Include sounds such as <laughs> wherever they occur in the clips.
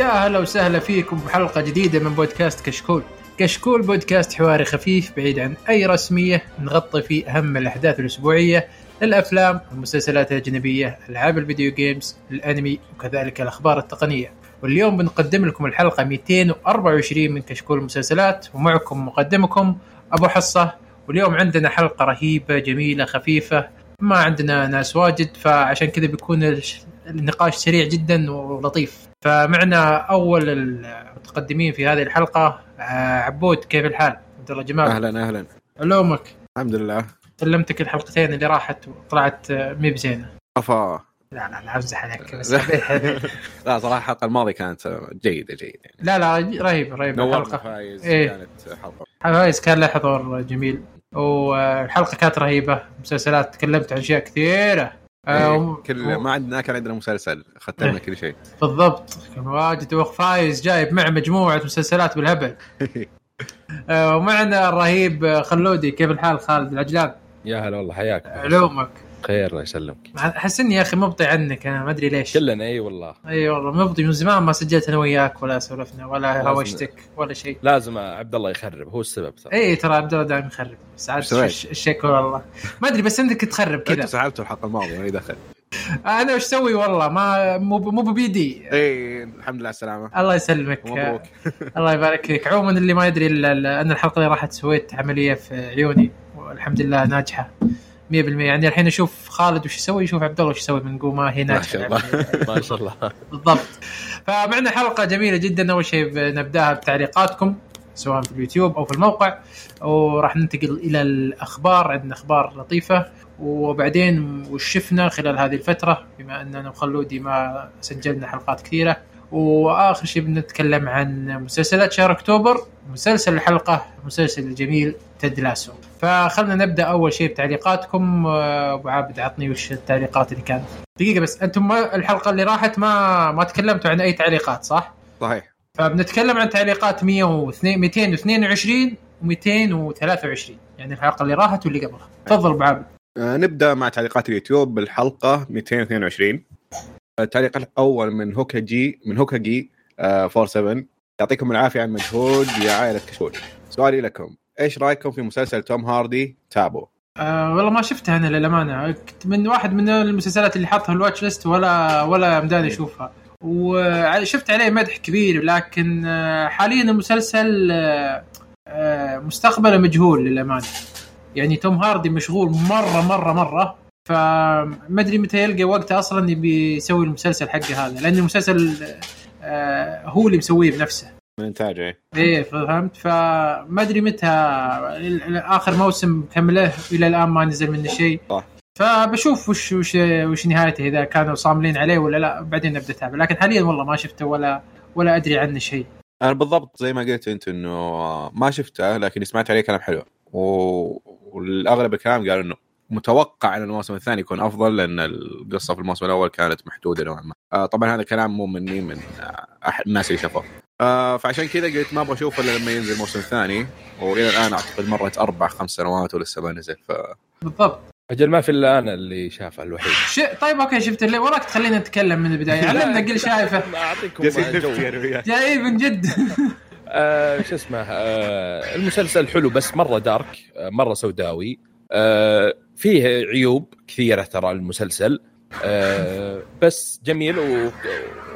يا هلا وسهلا فيكم بحلقة جديدة من بودكاست كشكول. كشكول بودكاست حواري خفيف بعيد عن أي رسمية نغطي فيه أهم الأحداث الأسبوعية الأفلام المسلسلات الأجنبية ألعاب الفيديو جيمز الأنمي وكذلك الأخبار التقنية. واليوم بنقدم لكم الحلقة 224 من كشكول المسلسلات ومعكم مقدمكم أبو حصة. واليوم عندنا حلقة رهيبة جميلة خفيفة. ما عندنا ناس واجد فعشان كذا بيكون النقاش سريع جدا ولطيف. فمعنا أول المتقدمين في هذه الحلقة آه، عبود كيف الحال؟ عبد الله جمال؟ أهلا أهلا. علومك الحمد لله. سلمتك الحلقتين اللي راحت وطلعت آه، مي بزينة. أفا. لا لا لا امزح عليك. <laughs> بس لا صراحة الحلقة الماضية كانت جيدة جيدة يعني. لا لا رهيب رهيب الحلقة. فايز إيه. كانت حلقة. فايز كان له حضور جميل. والحلقة كانت رهيبة مسلسلات تكلمت عن أشياء كثيرة. آه، إيه، كل ما عندنا كان عندنا مسلسل ختمنا إيه. كل شيء. بالضبط. كان واجد وخ فايز جايب معه مجموعة مسلسلات بالهبل. <laughs> آه، ومعنا الرهيب آه، خلودي. كيف الحال خالد العجلان؟ يا هلا والله حياك. علومك. خير الله يسلمك. أحس إني يا أخي مبطي عنك أنا ما أدري ليش. كلنا إي والله. إي والله مبطي من زمان ما سجلت أنا وياك ولا سولفنا ولا. هوشتك ولا شيء. لازم عبد الله يخرب هو السبب ترى إي ترى عبد الله دائما يخرب. ساعات إيش سويت؟ الش- الشك والله. ما أدري بس انك تخرب أنت كذا سحبته الحلقة الماضية ماني دخل. أنا وش أسوي والله؟ ما مو مو بيدي إي الحمد لله على السلامة. الله يسلمك. مبروك <laughs> الله يبارك فيك. عموما اللي ما يدري إلا أن الحلقة اللي راحت سويت عملية في عيوني والحمد لله ناجحة. 100% يعني الحين أشوف خالد وش يسوي يشوف عبد الله وش يسوي من قومه هي ما شاء الله. العملية. <laughs> ما شاء الله. بالضبط. فمعنا حلقة جميلة جدا. أول شيء نبداها بتعليقاتكم سواء في اليوتيوب أو في الموقع. وراح ننتقل إلى الأخبار. عندنا أخبار لطيفة. وبعدين وش شفنا خلال هذه الفترة بما أننا وخلودي ما سجلنا حلقات كثيرة. وآخر شيء بنتكلم عن مسلسلات. شهر أكتوبر مسلسل الحلقة المسلسل الجميل تد لاسو. فخلنا نبدأ أول شيء بتعليقاتكم. آه، أبو عابد عطني وش التعليقات اللي كانت. دقيقة بس أنتم ما الحلقة اللي راحت ما ما تكلمتوا عن أي تعليقات صح؟ صحيح. فبنتكلم عن تعليقات 102 222 و223 يعني الحلقة اللي راحت واللي قبلها. تفضل أبو عابد. آه نبدأ مع تعليقات اليوتيوب. بالحلقة 222 التعليق الأول من هوكاجي من هوكاجي آه 47 يعطيكم العافية على المجهود يا عائلة كشول سؤالي لكم. إيش رأيكم في مسلسل توم هاردي تابو؟ أه والله ما شفتها أنا للأمانة. كنت من واحد من المسلسلات اللي حاطها الواتش ليست ولا ولا مداني أشوفها. وشفت عليه مدح كبير لكن آه، حاليا المسلسل آه، آه، مستقبله مجهول للأمانة. يعني توم هاردي مشغول مره مره مرة. فما أدري متى يلقى وقت أصلا يبي يسوي المسلسل حقه هذا لأن المسلسل هو اللي مسويه بنفسه. من إنتاجه. إيه فهمت؟ فما أدري متى آخر موسم كمله إلى الآن ما نزل منه شيء. صح. فبشوف وش وش وش نهايته إذا كانوا صاملين عليه ولا لا. بعدين نبدأ اتابع لكن حاليا والله ما شفته ولا ولا أدري عنه شيء. أنا بالضبط زي ما قلت أنت إنه ما شفته لكن سمعت عليه كلام حلو. و... والأغلب الكلام قالوا إنه متوقع إن الموسم الثاني يكون أفضل لأن القصة في الموسم الأول كانت محدودة نوعا ما. آه طبعا هذا كلام مو مني من آه احد الناس اللي شافوه. آه فعشان كذا قلت ما أبغى اشوفه إلا لما ينزل الموسم الثاني وإلى الآن أعتقد مرت أربع خمس سنوات ولسه ما نزل ف بالضبط. أجل ما في إلا أنا اللي شافه الوحيد. ش... طيب okay شفت اللي وراك تخلينا نتكلم من البداية. <laughs> علمنا قل شايفه. أعطيكم جو جاي من جد. <laughs> آه شو اسمه آه المسلسل حلو بس مرة dark آه مرة سوداوي. آه فيه عيوب كثيرة ترى المسلسل. آه بس جميل و...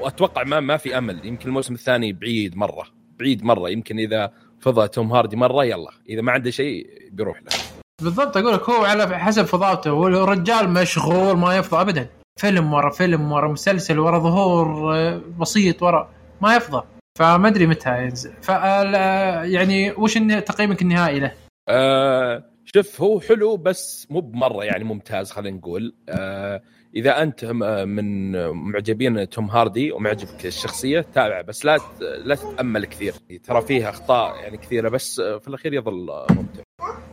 وأتوقع ما ما في أمل. يمكن الموسم الثاني بعيد مرة. بعيد مرة. يمكن إذا فضى توم هاردي مرة يلا. إذا ما عنده شيء بيروح له. بالضبط. أقول لك هو على حسب فضاوته والرجال مشغول ما يفضى ابدا. فيلم ورا فيلم ورا مسلسل ورا ظهور آه، بسيط ورا ما يفضى. فما أدري متى ينزل ف يعني وش تقييمك النهائي له؟ آه شوف هو حلو بس مو بمرة يعني ممتاز خلينا نقول. آه إذا أنت م- من معجبين توم هاردي ومعجبك الشخصية تابع بس لا ت- لا تتأمل كثير. ترى فيه أخطاء يعني كثيرة بس في الأخير يظل ممتع.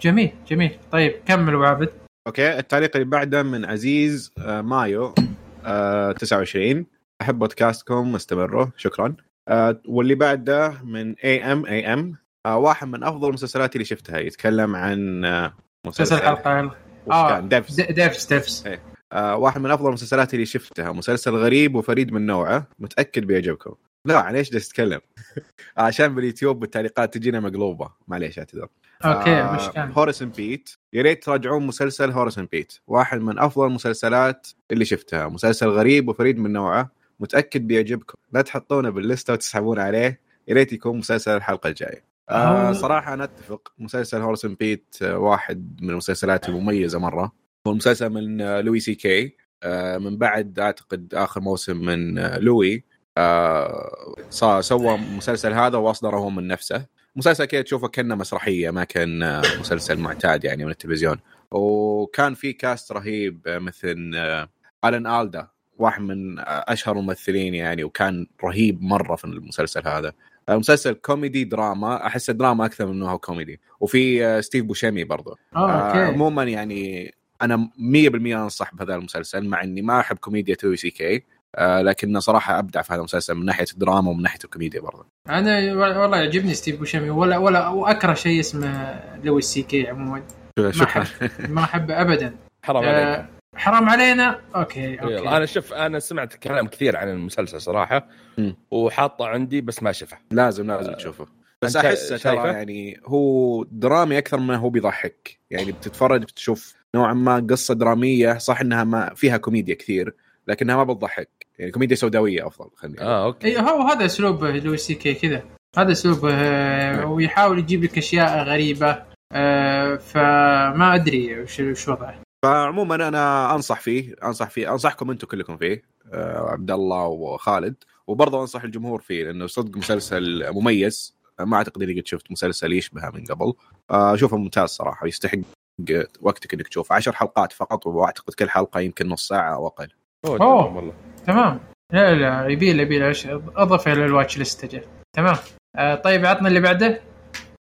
جميل جميل. طيب كمل وعبد okay التعليق اللي بعده من عزيز آه، مايو آه، 29 أحب بودكاستكم استمروا. شكرا. آه، واللي بعده من اي ام اي ام واحد من أفضل المسلسلات اللي شفتها يتكلم عن آه، مسلسل. الحلقة وش كان؟ Devs. د- Devs Devs آه واحد من أفضل المسلسلات اللي شفتها. مسلسل غريب وفريد من نوعه. متأكد بيعجبكم. لا معليش جالس تتكلم <laughs> عشان باليوتيوب بالتعليقات تجينا مقلوبة. معليش اعتذر. okay مش كان. Horace and Pete يا ريت تراجعون مسلسل Horace and Pete واحد من أفضل المسلسلات اللي شفتها. مسلسل غريب وفريد من نوعه. متأكد بيعجبكم. لا تحطونه باللسته وتسحبون عليه. يا ريت يكون مسلسل الحلقة الجاية. آه صراحة أنا أتفق. مسلسل Horace and Pete آه، واحد من المسلسلات المميزة مرة. المسلسل من لويس سي كي آه، من بعد أعتقد آخر موسم من آه، لوي آه، صار سوى مسلسل هذا وأصدره هو من نفسه. مسلسل كذا تشوفه كأنه مسرحية ما كأن مسلسل معتاد يعني من التلفزيون. وكان في cast رهيب مثل الن ألدا واحد من أشهر الممثلين يعني وكان رهيب مرة في المسلسل هذا. المسلسل كوميدي دراما أحس دراما أكثر من إنه هو كوميدي. وفي ستيف بوشيمي برضه. عموما يعني أنا 100% أنصح بهذا المسلسل مع إني ما أحب كوميديا لوي سي كي آه لكنه صراحة أبدع في هذا المسلسل من ناحية الدراما ومن ناحية الكوميديا برضه. أنا والله يعجبني ستيف بوشيمي ولا ولا وأكره شيء اسمه لويس سي كي عموما. ما شكرا. احب ما احبه ابدا. حرام عليك. آه، حرام علينا؟ okay okay. أنا شوف أنا سمعت كلام كثير عن المسلسل صراحة. وحاطه عندي بس ما شفه. لازم لازم تشوفه. بس أحسه شايفه؟ ترى يعني هو درامي أكثر ما هو بيضحك. يعني بتتفرج بتشوف نوعا ما قصة درامية صح إنها ما فيها كوميديا كثير لكنها ما بتضحك. يعني كوميديا سوداوية أفضل خلينا. آه okay. اي هو هذا أسلوب لويس سي كي كذا. هذا اسلوبه آه، ويحاول يجيب لك أشياء غريبة آه، فما أدري وش وش وضعه. فعموما أنا أنصح فيه أنصح فيه أنصحكم أنتم كلكم فيه آه، عبد الله وخالد. وبرضه أنصح الجمهور فيه لأنه صدق مسلسل مميز. ما أعتقد إني قد شفت مسلسل يشبهه من قبل. آه، أشوفه ممتاز صراحة يستحق وقتك إنك تشوف. عشر حلقات فقط وأعتقد كل حلقة يمكن نص ساعة أو أقل. أوه. تمام والله تمام. لا لا يبي له يبي له أش- اضفه إلى ال watch list. تمام. آه، طيب عطنا اللي بعده.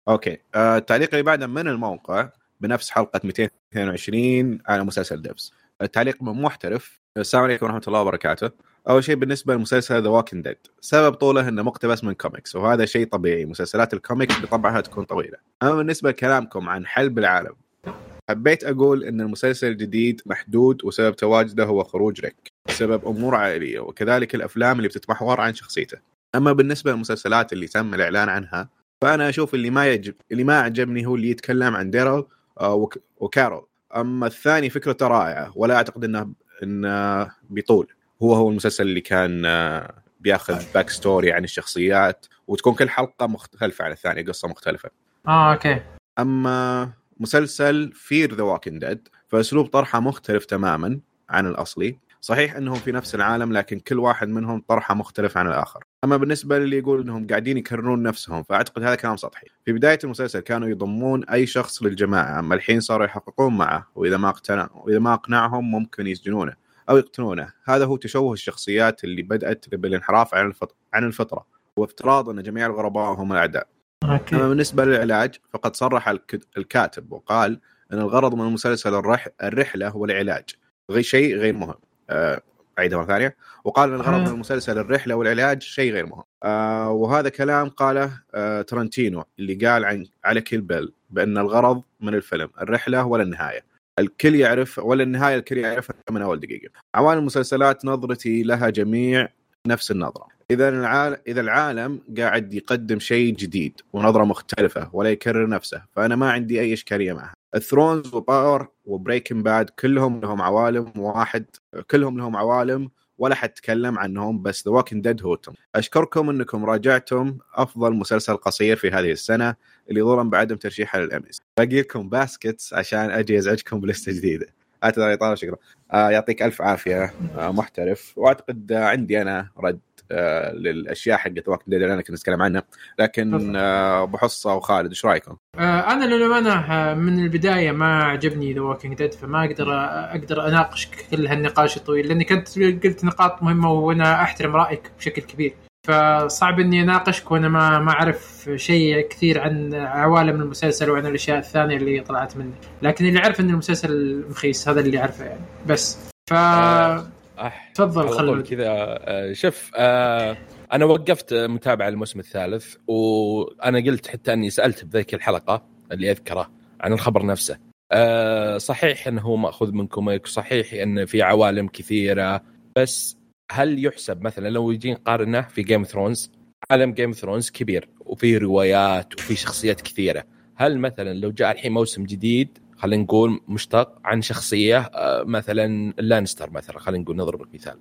okay. آه، التعليق اللي بعده من الموقع بنفس حلقة 222 على مسلسل Devs. التعليق من محترف. السلام عليكم ورحمة الله وبركاته. أول شيء بالنسبة لمسلسل The Walking Dead سبب طوله إنه مقتبس من كوميكس وهذا شيء طبيعي مسلسلات الكوميكس بطبعها تكون طويلة. أما بالنسبة لكلامكم عن حلب العالم حبيت أقول إن المسلسل الجديد محدود وسبب تواجده هو خروج ريك بسبب أمور عائلية وكذلك الأفلام اللي بتتمحور عن شخصيته. أما بالنسبة للمسلسلات اللي تم الإعلان عنها فأنا أشوف اللي ما يعجب اللي ما عجبني هو اللي يتكلم عن ديرل آه، وك- وكارول أما الثاني فكرته رائعة ولا أعتقد انه إنه بيطول. هو هو المسلسل اللي كان آه، بياخذ back story عن الشخصيات وتكون كل حلقة مختلفة عن الثانية قصة مختلفة. آه okay. أما مسلسل Fear The Walking Dead فأسلوب طرحه مختلف تماما عن الأصلي. صحيح إنهم في نفس العالم لكن كل واحد منهم طرحه مختلف عن الآخر. أما بالنسبة للي يقول إنهم قاعدين يكررون نفسهم فأعتقد هذا كلام سطحي. في بداية المسلسل كانوا يضمون أي شخص للجماعة أما الحين صاروا يحققون معه وإذا ما اقتنع وإذا ما أقنعهم ممكن يسجنونه. أو يقتلونه هذا هو تشوه الشخصيات اللي بدأت بالانحراف عن الفط... عن الفطرة وافتراض أن جميع الغرباء هم الاعداء أما okay بالنسبة للعلاج فقد صرح الك- الكاتب وقال أن الغرض من المسلسل الرح... الرحلة هو العلاج. غير شيء غير مهم. آه، اعيدها مرة ثانية. وقال أن الغرض من آه. المسلسل الرحلة والعلاج شيء غير مهم. آه وهذا كلام قاله آه ترنتينو اللي قال عن على Kill Bill بأن الغرض من الفيلم الرحلة ولا النهاية. الكل يعرف ولا النهاية الكل يعرفها من أول دقيقة. عوالم المسلسلات نظرتي لها جميع نفس النظرة. إذا العالم إذا العالم قاعد يقدم شيء جديد ونظرة مختلفة ولا يكرر نفسه فأنا ما عندي أي إشكالية معها. ال Thrones و Power و Breaking Bad كلهم لهم عوالم واحد كلهم لهم عوالم ولا حتكلم عنهم بس The Walking Dead هو توم أشكركم إنكم راجعتم أفضل مسلسل قصير في هذه السنة اللي ظلم بعدم ترشيحه للاميز باقي لكم باسكتس عشان أجي أزعجكم بلستة جديدة. اعتذر يا طارق شكرا آه يعطيك ألف عافية آه محترف. وأعتقد آه عندي أنا رد. للأشياء حقت Walking Dead اللي أنا كنت أتكلم عنها. لكن. آه أبو حصة وخالد إيش رأيكم؟ آه، أنا للامانه آه، من البداية ما عجبني The Walking Dead فما أقدر آه، أقدر اناقش كل هالنقاش الطويل لأني كنت قلت نقاط مهمة وأنا أحترم رأيك بشكل كبير. فصعب إني أناقشك وأنا ما ما أعرف شيء كثير عن عوالم المسلسل وعن الأشياء الثانية اللي طلعت منه. لكن اللي اعرف إن المسلسل مخيس هذا اللي أعرفه يعني. بس ف آه، أح تفضل خلود كذا. آه، شوف آه، أنا وقفت متابعة الموسم الثالث وأنا قلت حتى أني سألت بذيك الحلقة اللي أذكره عن الخبر نفسه. آه صحيح أنه هو مأخوذ من comic صحيح أن في عوالم كثيرة بس هل يحسب مثلا لو يجي نقارنه في Game Thrones عالم Game Thrones كبير وفي روايات وفي شخصيات كثيرة هل مثلا لو جاء الحين موسم جديد خلينا نقول مشتق عن شخصية آه، مثلا لانستر مثلا خلينا نقول نضرب مثال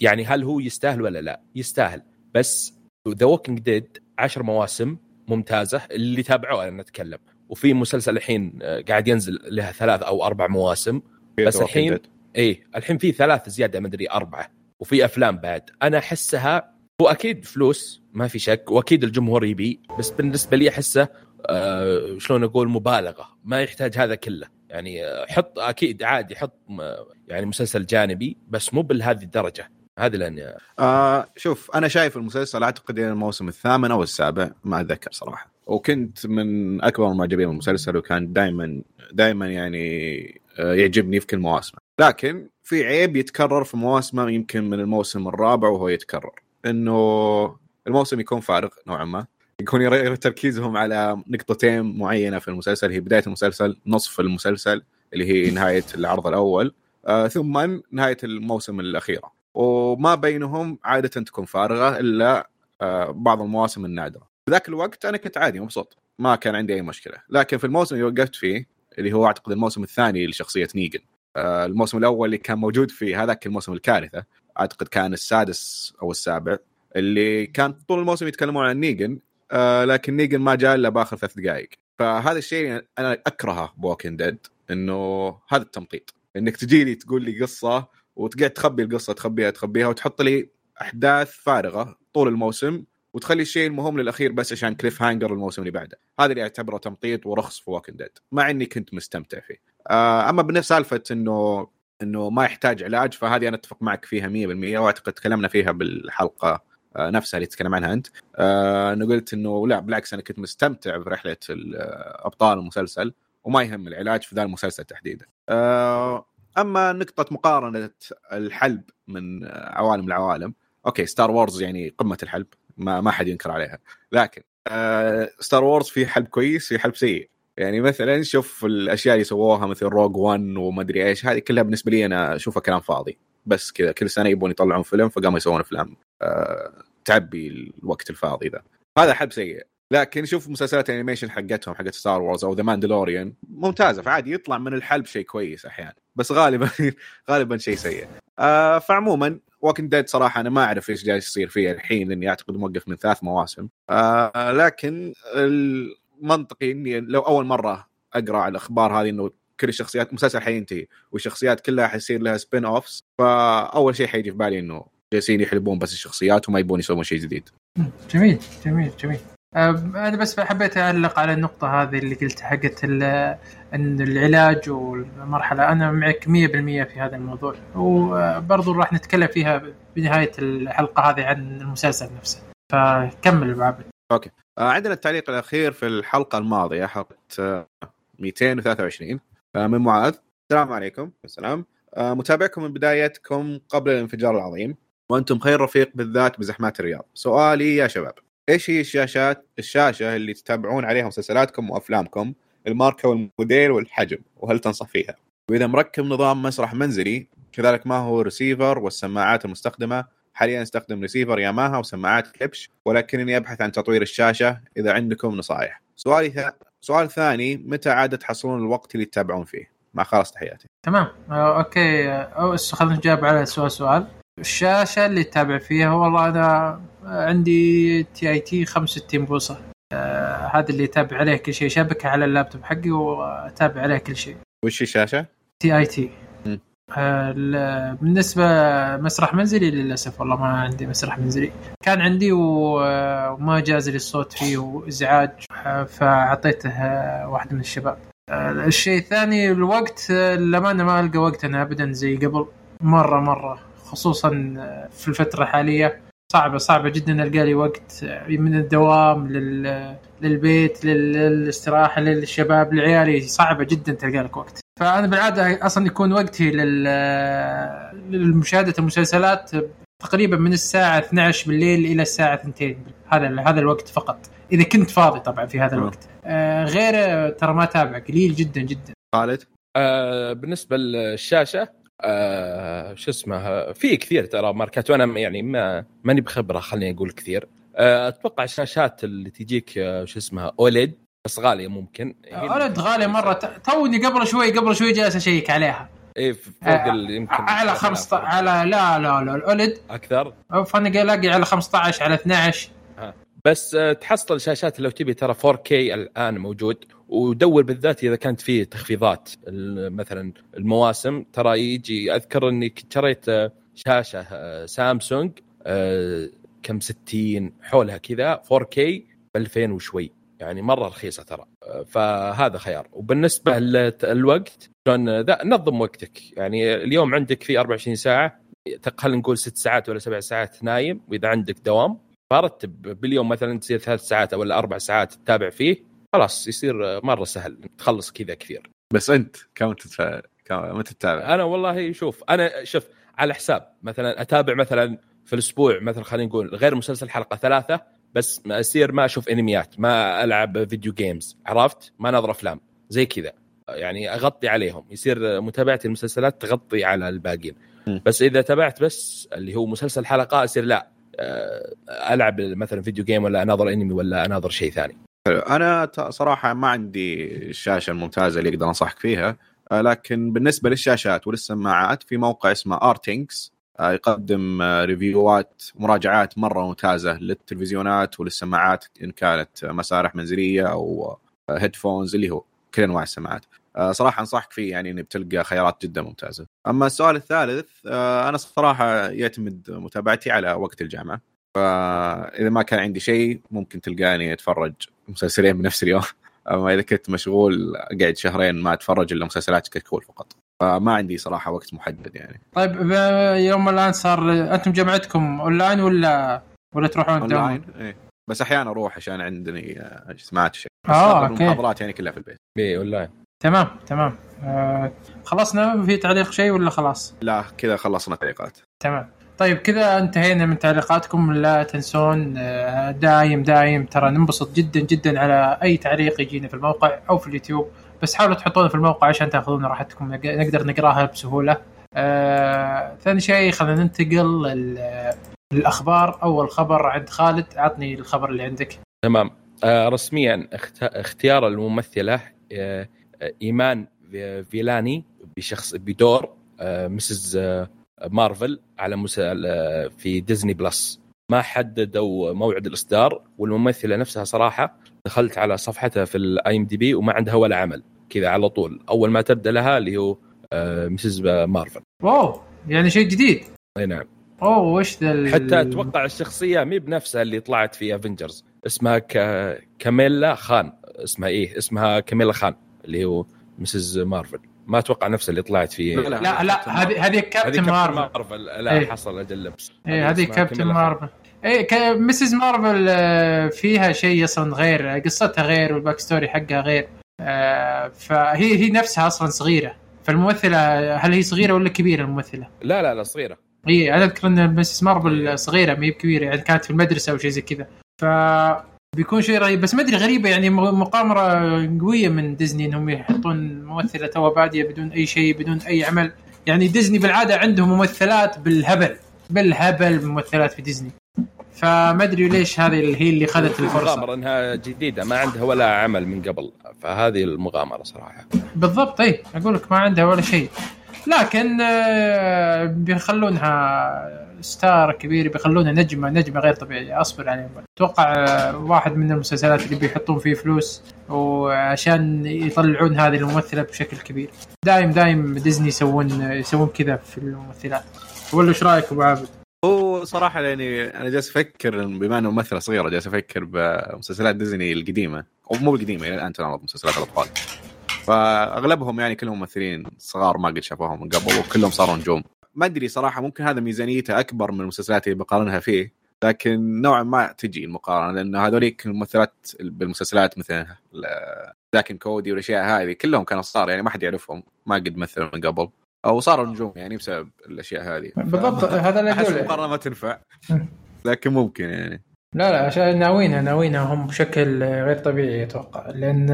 يعني هل هو يستاهل ولا لا؟ يستاهل. بس The Walking Dead 10 مواسم ممتازة اللي تابعوه أنا أتكلم. وفي مسلسل الحين آه، قاعد ينزل له ثلاث أو أربع مواسم. بس الحين إيه الحين في ثلاث زيادة مدري أربعة. وفي أفلام بعد. أنا أحسها هو أكيد فلوس ما في شك. وأكيد الجمهور يبي. بس بالنسبة لي أحسه آه شلون أقول مبالغة. ما يحتاج هذا كله. يعني آه، حط أكيد عادي حط يعني مسلسل جانبي بس مو بهذه الدرجة. هذه لاني آه شوف أنا شايف المسلسل أعتقد الموسم الثامن أو السابع ما أتذكر صراحة. وكنت من أكبر المعجبين بالمسلسل وكان دائما دائما يعني آه، يعجبني في كل مواسمه. لكن في عيب يتكرر في مواسمه يمكن من الموسم الرابع وهو يتكرر. إنه الموسم يكون فارغ نوعا ما. يكون تركيزهم على نقطتين معينة في المسلسل. هي بداية المسلسل نصف المسلسل اللي هي نهاية العرض الأول آه ثم نهاية الموسم الأخيرة. وما بينهم عادة تكون فارغة إلا آه بعض المواسم النادرة. في ذاك الوقت أنا كنت عادي مبسوط. ما كان عندي أي مشكلة. لكن في الموسم اللي وقفت فيه اللي هو أعتقد الموسم الثاني لشخصية نيجن آه الموسم الأول اللي كان موجود فيه هذاك الموسم الكارثة أعتقد كان السادس أو السابع اللي كان طول الموسم يتكلمون عن نيجن آه لكن نيجن ما جاء إلا بآخر ثلاث دقائق. فهذا الشيء أنا أكرهه ب Walking Dead إنه هذا التمطيط إنك تجي لي تقول لي قصة وتقعد تخبي القصة تخبيها تخبيها وتحط لي أحداث فارغة طول الموسم وتخلي الشيء المهم للأخير بس عشان cliffhanger الموسم اللي بعده. هذا اللي أعتبره تمطيط ورخص في Walking Dead مع إني كنت مستمتع فيه. آه أما بالنسبة سالفة إنه إنه ما يحتاج علاج فهذه أنا أتفق معك فيها 100% وأعتقد تكلمنا فيها بالحلقة نفسها اللي تتكلم عنها أنت. آه، أنا قلت إنه لا بالعكس أنا كنت مستمتع برحلة ابطال المسلسل وما يهم العلاج في ذا المسلسل تحديدا. آه، أما نقطة مقارنة الحلب من عوالم العوالم okay Star Wars يعني قمة الحلب ما ما حد ينكر عليها. لكن Star Wars في حلب كويس في حلب سيء. يعني مثلا شوف الأشياء اللي سووها مثل Rogue 1 وما أدري إيش هذه كلها بالنسبة لي أنا أشوفها كلام فاضي. بس كذا كل سنة يبون يطلعون فيلم فقاموا يسوون أفلام أه تعبي الوقت الفاضي ذا. هذا حلب سيء. لكن شوف مسلسلات ال animation حقتهم حقت Star Wars أو The Mandalorian ممتازة. فعادي يطلع من الحلب شيء كويس أحيانا. بس غالبا <laughs> غالبا شيء سيء. آه فعموما Walking Dead صراحة أنا ما أعرف إيش جالس يصير فيه الحين لأني أعتقد موقف من ثلاث مواسم. آه لكن المنطقي إني لو أول مرة أقرأ على الأخبار هذه إنه كل الشخصيات مسلسل حينتهي والشخصيات كلها حيصير لها spin offs فأول شيء حيجي في بالي إنه جالسين يحلبون بس الشخصيات وما يبون يسوون شيء جديد. جميل جميل جميل. أنا بس حبيت أعلق على النقطة هذه اللي قلتها حقت إن العلاج والمرحلة. أنا معك 100% في هذا الموضوع. وبرضه راح نتكلم فيها بنهاية الحلقة هذه عن المسلسل نفسه. فكمل ابو عبد okay. آه، عندنا التعليق الأخير في الحلقة الماضية حلقة 223 آه، من معاذ. السلام عليكم. السلام. آه، متابعكم من بدايتكم قبل الانفجار العظيم وأنتم خير رفيق بالذات بزحمات الرياض. سؤالي يا شباب إيش هي الشاشات الشاشة اللي تتابعون عليها مسلسلاتكم وأفلامكم؟ الماركة والموديل والحجم وهل تنصح فيها؟ وإذا مركب نظام مسرح منزلي كذلك ما هو ريسيفر والسماعات المستخدمة؟ حاليا أستخدم ريسيفر ياماها وسماعات كليبش ولكنني أبحث عن تطوير الشاشة إذا عندكم نصائح. سؤالي. سؤال ثاني متى عاد تحصلون الوقت اللي تتابعون فيه؟ مع خلاص تحياتي. تمام. آه، okay. أو خلينا نجاوب على سؤال سؤال. الشاشة اللي تتابع فيها والله أنا عندي تي اي تي 65 بوصة. آه هذا اللي يتابع عليه كل شيء شبكه على اللابتوب حقي وأتابع عليه كل شيء. وش الشاشة؟ تي اي تي آه بالنسبة مسرح منزلي للأسف والله ما عندي مسرح منزلي. كان عندي وما جاز لي الصوت فيه وإزعاج فأعطيته واحد من الشباب. آه الشيء الثاني الوقت للأمانة ما ألقى وقت أنا ابدا زي قبل. مرة مرة. خصوصا في الفترة الحالية. صعبة صعبة جدا ألقى لي وقت من الدوام لل... للبيت للاستراحة للشباب لعيالي. صعبة جدا تلقى لك وقت. فأنا بالعادة أصلا يكون وقتي لل... لمشاهده المسلسلات تقريبا من الساعة 12 بالليل إلى الساعة 2 هذا هذا الوقت فقط. إذا كنت فاضي طبعا في هذا الوقت. آه غير ترى ما أتابع. قليل جدا جدا. خالد؟ آه بالنسبة للشاشة آه شو اسمه في كثير ترى ماركات وأنا يعني ما ماني بخبرة خليني أقول كثير. آه أتوقع الشاشات اللي تجيك آه شو اسمها أوليد بس غالية ممكن. اولد غالية مرة. ت- توني قبل شوي قبل شوي جالس أشيك عليها. اي فوق ال- يمكن على 15 على لا لا لا الاولد أكثر؟ فانا ألاقي على 15 على 12 بس آه، تحصل شاشات لو تبي ترى 4K الآن موجود. ودور بالذات إذا كانت فيه تخفيضات مثلا المواسم. ترى يجي أذكر إني شريت آه، شاشة آه، سامسونج كم 60 حولها كذا 4K ب 2000 وشوي. يعني مرة رخيصة ترى. فهذا خيار. وبالنسبة للوقت شلون ذا نظم وقتك. يعني اليوم عندك في 24 ساعة خلينا نقول ست ساعات ولا سبع ساعات نايم وإذا عندك دوام فرتب. باليوم مثلا تصير ثلاث ساعات ولا أربع ساعات تتابع فيه خلاص يصير مرة سهل. تخلص كذا كثير. بس أنت كم تتفا... كم تتابع؟ أنا والله شوف أنا شوف على حساب. مثلا أتابع مثلا في الأسبوع مثلا خلينا نقول غير مسلسل حلقة ثلاثة بس ما اصير ما أشوف أنميات ما ألعب video games عرفت؟ ما أناظر أفلام زي كذا. يعني أغطي عليهم. يصير متابعتي المسلسلات تغطي على الباقيين. بس إذا تابعت بس اللي هو مسلسل حلقة أصير لا آه، ألعب مثلا video game ولا أناظر أنمي ولا أناظر شيء ثاني. حلو. أنا صراحة ما عندي الشاشة الممتازة اللي أقدر أنصحك فيها آه، لكن بالنسبة للشاشات وللسماعات في موقع اسمه RTINGS يقدم آه، ريفيوات ومراجعات مرة ممتازة للتلفزيونات وللسماعات إن كانت مسارح منزلية أو هيدفونز اللي هو كل أنواع السماعات. آه، صراحة أنصحك فيه يعني اني بتلقى خيارات جدا ممتازة. أما السؤال الثالث آه، أنا صراحة يعتمد متابعتي على وقت الجامعة. فإذا ما كان عندي شيء ممكن تلقاني أتفرج مسلسلين بنفس اليوم. <laughs> أما إذا كنت مشغول أقعد شهرين ما أتفرج إلا مسلسلات كشكول فقط. فما عندي صراحة وقت محدد يعني. طيب ب- يوم الآن صار أنتم جامعتكم أونلاين ولا ولا تروحون دوام؟ اونلاين إيه. بس أحيانا أروح عشان عندني اجتماعات آه، أغلب okay. المحاضرات يعني كلها في البيت. اي أونلاين. تمام تمام. آه خلصنا؟ في تعليق شيء ولا خلاص؟ لا كذا خلصنا تعليقات تمام. طيب كذا انتهينا من تعليقاتكم. لا تنسون آه، دايم دايم. ترى ننبسط جدا جدا على أي تعليق يجينا في الموقع أو في اليوتيوب. بس حاولوا تحطونه في الموقع عشان تاخذون راحتكم. نق- نقدر نقراها بسهولة. آه، ثاني شيء خلينا ننتقل لل- للأخبار. أول خبر عند خالد. عطني الخبر اللي عندك. تمام. آه رسميا اخت... اختيار الممثلة آه إيمان في- فيلاني بشخص بدور Ms. Marvel على في Disney Plus ما حددوا موعد الإصدار والممثلة نفسها صراحة دخلت على صفحتها في ال IMDb وما عندها ولا عمل كذا على طول. أول ما تبدأ لها اللي هو آه Ms. Marvel. wow يعني شيء جديد. أي نعم. أوه وش ذا ال- حتى أتوقع الشخصية مي بنفسها اللي طلعت في Avengers اسمها ك... كاميلا خان. اسمها إيه؟ اسمها كاميلا خان اللي هو Ms. Marvel. ما أتوقع نفسها اللي طلعت في لا، لا هذه هذه Captain Marvel Marvel لا إيه. حصل أجل لبس. إيه هذه كابتن. مارفل إيه Ms. Marvel آه، فيها شيء أصلا غير قصتها غير وال backstory حقها غير. آه، فهي هي نفسها أصلا صغيرة. فالممثلة هل هي صغيرة ولا كبيرة الممثلة؟ لا لا لا صغيرة. اي أنا أذكر إن Ms. Marvel صغيرة ما هي بكبيرة يعني كانت في المدرسة أو شيء زي كذا. ف بيكون شيء رهيب. بس ما أدري غريبة يعني مقامرة قوية من ديزني إنهم يحطون ممثلة تو بادية بدون أي شيء بدون أي عمل. يعني ديزني بالعادة عندهم ممثلات بالهبل. بالهبل ممثلات في ديزني فما أدري ليش هذه اللي هي اللي خذت الفرصة. المغامرة إنها جديدة ما عندها ولا عمل من قبل فهذه المغامرة صراحة. بالضبط اي أقول لك ما عندها ولا شيء. لكن آه، بيخلونها star كبير بيخلونها نجمة نجمة غير طبيعية أصبر عليهم أتوقع آه، واحد من المسلسلات اللي بيحطون فيه فلوس وعشان يطلعون هذه الممثلة بشكل كبير. دايم دايم ديزني يسوون يسوون كذا في الممثلات. ولا إيش رأيك أبو عابد؟ هو صراحة يعني أنا جالس أفكر بما إنه ممثلة صغيرة جالس أفكر بمسلسلات ديزني القديمة. أو مو القديمة إلى الآن تنعرض مسلسلات الأطفال. فأغلبهم يعني كلهم ممثلين صغار ما قد شافوهم من قبل وكلهم صاروا نجوم. ما أدري صراحة ممكن هذا ميزانيته أكبر من المسلسلات اللي بقارنها فيه لكن نوعا ما تجي المقارنة لأن هذوليك الممثلات بالمسلسلات مثل ذاكن كودي والأشياء هذه كلهم كانوا صغار يعني ما حد يعرفهم ما قد مثلوا من قبل. أو صاروا نجوم يعني بسبب الأشياء هذه. بالضبط هذا اللي أحس أقوله. المقارنه ما تنفع. لكن ممكن يعني. لا لا عشان ناويينها ناويينها هم بشكل غير طبيعي أتوقع. لأن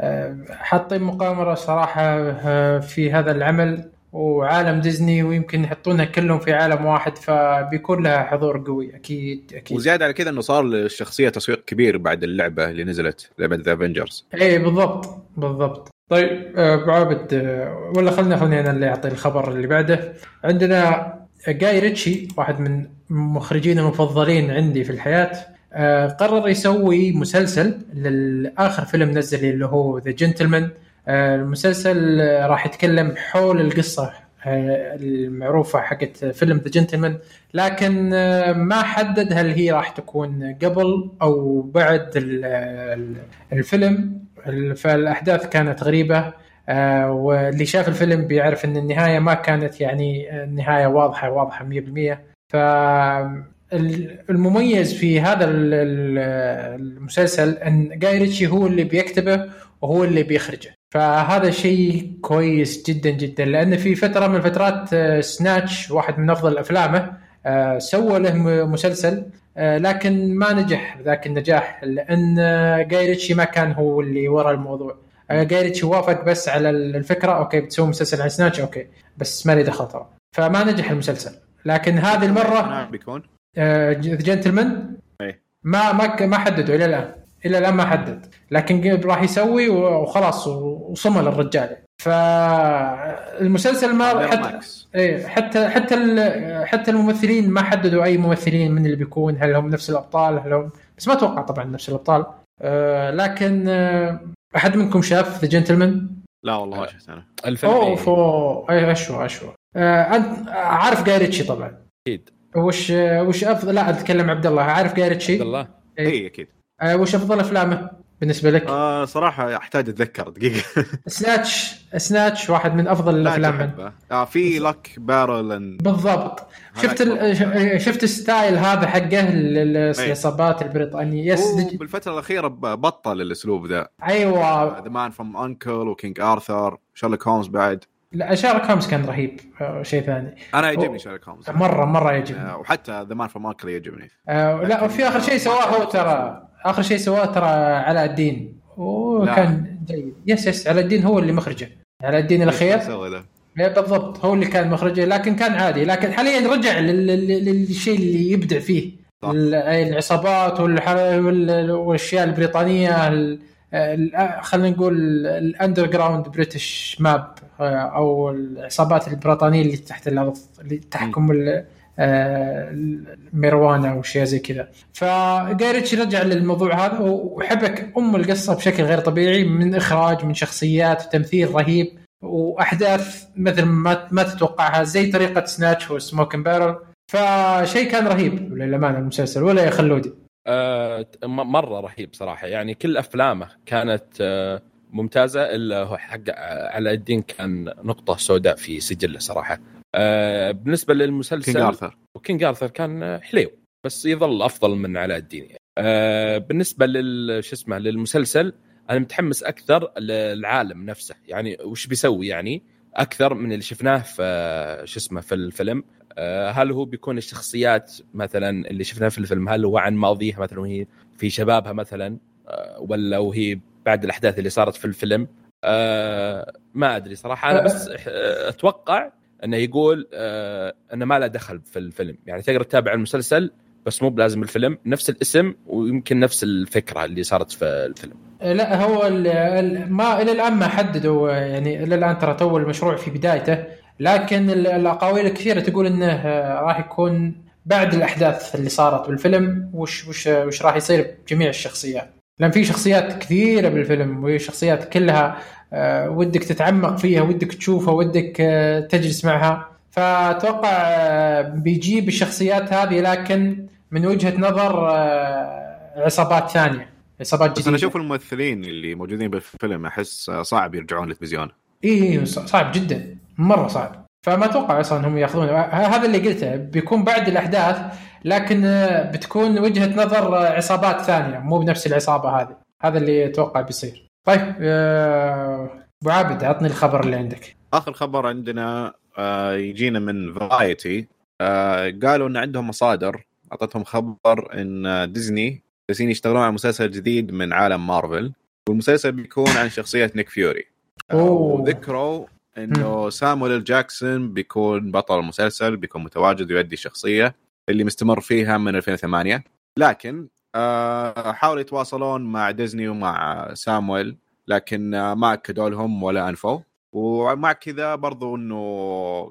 آه، حاطين مقامرة صراحة آه، في هذا العمل وعالم ديزني ويمكن يحطونها كلهم في عالم واحد فبيكون لها حضور قوي أكيد أكيد. وزيادة على كذا إنه صار للشخصية تسويق كبير بعد اللعبة اللي نزلت لعبة The Avengers إيه بالضبط بالضبط. طيب آه، أبو عابد آه، ولا خلنا خلني أنا اللي أعطي الخبر اللي بعده. عندنا جاي ريتشي واحد من مخرجين المفضلين عندي في الحياة آه، قرر يسوي مسلسل للآخر فيلم نزل اللي هو The Gentlemen المسلسل راح يتكلم حول القصة المعروفة حقت فيلم The Gentlemen لكن ما حدد هل هي راح تكون قبل أو بعد ال- ال- الفيلم. فالأحداث كانت غريبة. آه، واللي شاف الفيلم بيعرف إن النهاية ما كانت يعني النهاية واضحة واضحة 100% ف ال- المميز في هذا ال- ال- المسلسل إن جاي ريتشي هو اللي بيكتبه وهو اللي بيخرجه. فهذا شيء كويس جدا جدا. لأن في فترة من الفترات آه، سناتش واحد من أفضل أفلامه آه، سوى له مسلسل. آه، لكن ما نجح ذاك النجاح لأن آه، جاي ريتشي ما كان هو اللي ورا الموضوع. آه، جاي ريتشي وافق بس على الفكرة okay بتسوي مسلسل عن Snatch okay بس ما لي دخل ترى فما نجح المسلسل. لكن هذه المرة نعم بيكون. جنتلمان إيه. ما ما ما حددوا إلى الآن. إلى الآن ما حدد. لكن راح يسوي وخلاص وصمل الرجال. فالمسلسل ما حتى إيه حتى حتى ال- حتى الممثلين ما حددوا أي ممثلين من اللي بيكون هل هم نفس الأبطال هل هم بس ما أتوقع طبعا نفس الأبطال. آه لكن آه أحد منكم شاف The Gentlemen؟ لا والله ما شفت أنا. الفيلم أوه إيه، فو اي اشوى اشوى آه انت عارف جاي ريتشي طبعا. أكيد. وش وش افضل لا أتكلم عبد الله. عارف جاي ريتشي؟ عبد الله. إيه. اي أكيد. آه وش أفضل أفلامه؟ بالنسبة لك؟ آه صراحة أحتاج أتذكر دقيقة. <laughs> Snatch Snatch واحد من أفضل لا الأفلام. آه في Lock Barrel بالضبط. شفت ال... شفت ال style هذا حقه العصابات البريطانية. yes دج- بالفترة الأخيرة بطل الأسلوب ذا. أيوه. The Man from U.N.C.L.E. و King Arthur شارلوك هومز بعد. لا شارلوك هومز كان رهيب. آه، شيء ثاني. أنا يعجبني. شارلوك هومز مرة مرة يعجبني. آه، وحتى The Man from U.N.C.L.E. يعجبني. آه لا وفي آخر شيء سواه هو ترى. آخر شيء سواه ترى علاء الدين. وكان جيد. yes yes علاء الدين هو اللي مخرجه. علاء الدين الأخير؟ إيه بالضبط هو اللي كان مخرجه لكن كان عادي. لكن حاليا رجع لل- لل- للشيء اللي يبدع فيه. صح. العصابات والأشياء البريطانية ال- ال- خلينا نقول ال underground British mob أو العصابات البريطانية اللي تحت الأرض اللي تحكم ال- آه، الميروانا واشياء زي كذا. فجايريتش رجع للموضوع هذا وحبك أم القصة بشكل غير طبيعي من إخراج من شخصيات وتمثيل رهيب وأحداث مثل ما ما تتوقعها زي طريقة سناتش وسموكن بارل. فشيء كان رهيب للأمانة المسلسل ولا يا خلودي آه مرة رهيب صراحة. يعني كل أفلامه كانت آه ممتازة إلا هو حق علاء الدين كان نقطة سوداء في سجله صراحة. آه بالنسبة للمسلسل King Arthur و King Arthur كان حليو بس يظل أفضل من علاء الدين. يعني. آه بالنسبة لل شو اسمه للمسلسل أنا متحمس أكثر للعالم نفسه. يعني وش بيسوي يعني؟ أكثر من اللي شفناه في شو اسمه في الفيلم. آه هل هو بيكون الشخصيات مثلا اللي شفناها في الفيلم هل هو عن ماضيها مثلا وهي في شبابها مثلا آه ولا وهي بعد الأحداث اللي صارت في الفيلم؟ آه ما أدري صراحة. أنا بس آه، أتوقع إنه يقول آه إنه ما له دخل في الفيلم. يعني تقدر تتابع المسلسل بس مو بلازم الفيلم. نفس الاسم ويمكن نفس الفكرة اللي صارت في الفيلم. لا هو ال- ال- ما إلى الآن ما حددوا يعني إلى الآن ترى تو المشروع في بدايته. لكن ال- الأقاويل الكثيرة تقول إنه آه، راح يكون بعد الأحداث اللي صارت بالفيلم وش وش وش راح يصير بجميع الشخصيات. لأن في شخصيات كثيرة بالفيلم وشخصيات كلها آه، ودك تتعمق فيها ودك تشوفها ودك آه، تجلس معها. فأتوقع آه، بيجيب الشخصيات هذه لكن من وجهة نظر عصابات ثانية عصابات جديده بس أنا أشوف الممثلين اللي موجودين بالفيلم أحس صعب يرجعون للتلفزيون. اي إيه، صعب جدا مرة صعب. فما أتوقع أصلا هم يأخذون. هذا اللي قلته بيكون بعد الأحداث لكن آه، بتكون وجهة نظر آه، عصابات ثانية مو بنفس العصابة هذه. هذا اللي أتوقع بيصير. طيب آه، أبو عابد عطني الخبر اللي عندك. آخر خبر عندنا يجينا من Variety قالوا إن عندهم مصادر. أعطتهم خبر إن ديزني جالسين يشتغلون على مسلسل جديد من عالم مارفل. والمسلسل بيكون عن شخصية نيك فيوري. أوه. وذكروا إنه سامويل جاكسون بيكون بطل المسلسل بيكون متواجد ويؤدي الشخصيه اللي مستمر فيها من 2008 لكن آه، حاولوا يتواصلون مع ديزني ومع سامويل لكن آه، ما أكدوا لهم ولا أنفوا. ومع كذا برضو إنه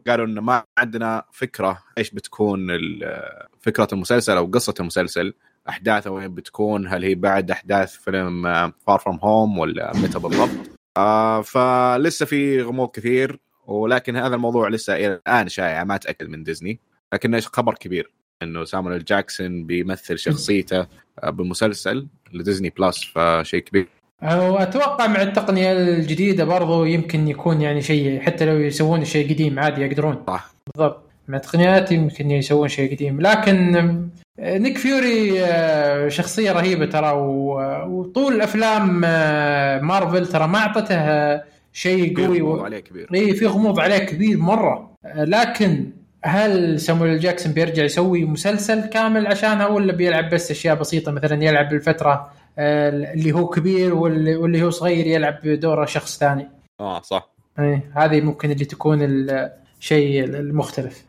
قالوا إنه ما عندنا فكرة إيش بتكون ال- فكرة المسلسل أو قصة المسلسل احداثه وين بتكون هل هي بعد أحداث فيلم Far From Home ولا متى بالضبط. آه فلسه في غموض كثير ولكن هذا الموضوع لسه إلى الآن شائع ما تاكد من ديزني. لكنه خبر كبير؟ إنه سامويل جاكسون بيمثل شخصيته آه، بمسلسل لديزني بلس فشيء كبير. واتوقع مع التقنية الجديدة برضو يمكن يكون يعني شيء حتى لو يسوون شيء قديم عادي يقدرون. صح. بالضبط. مع التقنيات يمكن يسوون شيء قديم. لكن نيك فيوري آه، شخصية رهيبة ترى وطول افلام آه، مارفل ترى ما أعطته آه، شيء قوي غموض و... عليه كبير. اي في غموض عليه كبير مرة. لكن هل سامويل جاكسون بيرجع يسوي مسلسل كامل عشانها ولا بيلعب بس أشياء بسيطة؟ مثلا يلعب الفترة آه، اللي هو كبير واللي هو صغير يلعب بدور شخص ثاني. آه صح. إيه هذه ممكن اللي تكون الشيء المختلف.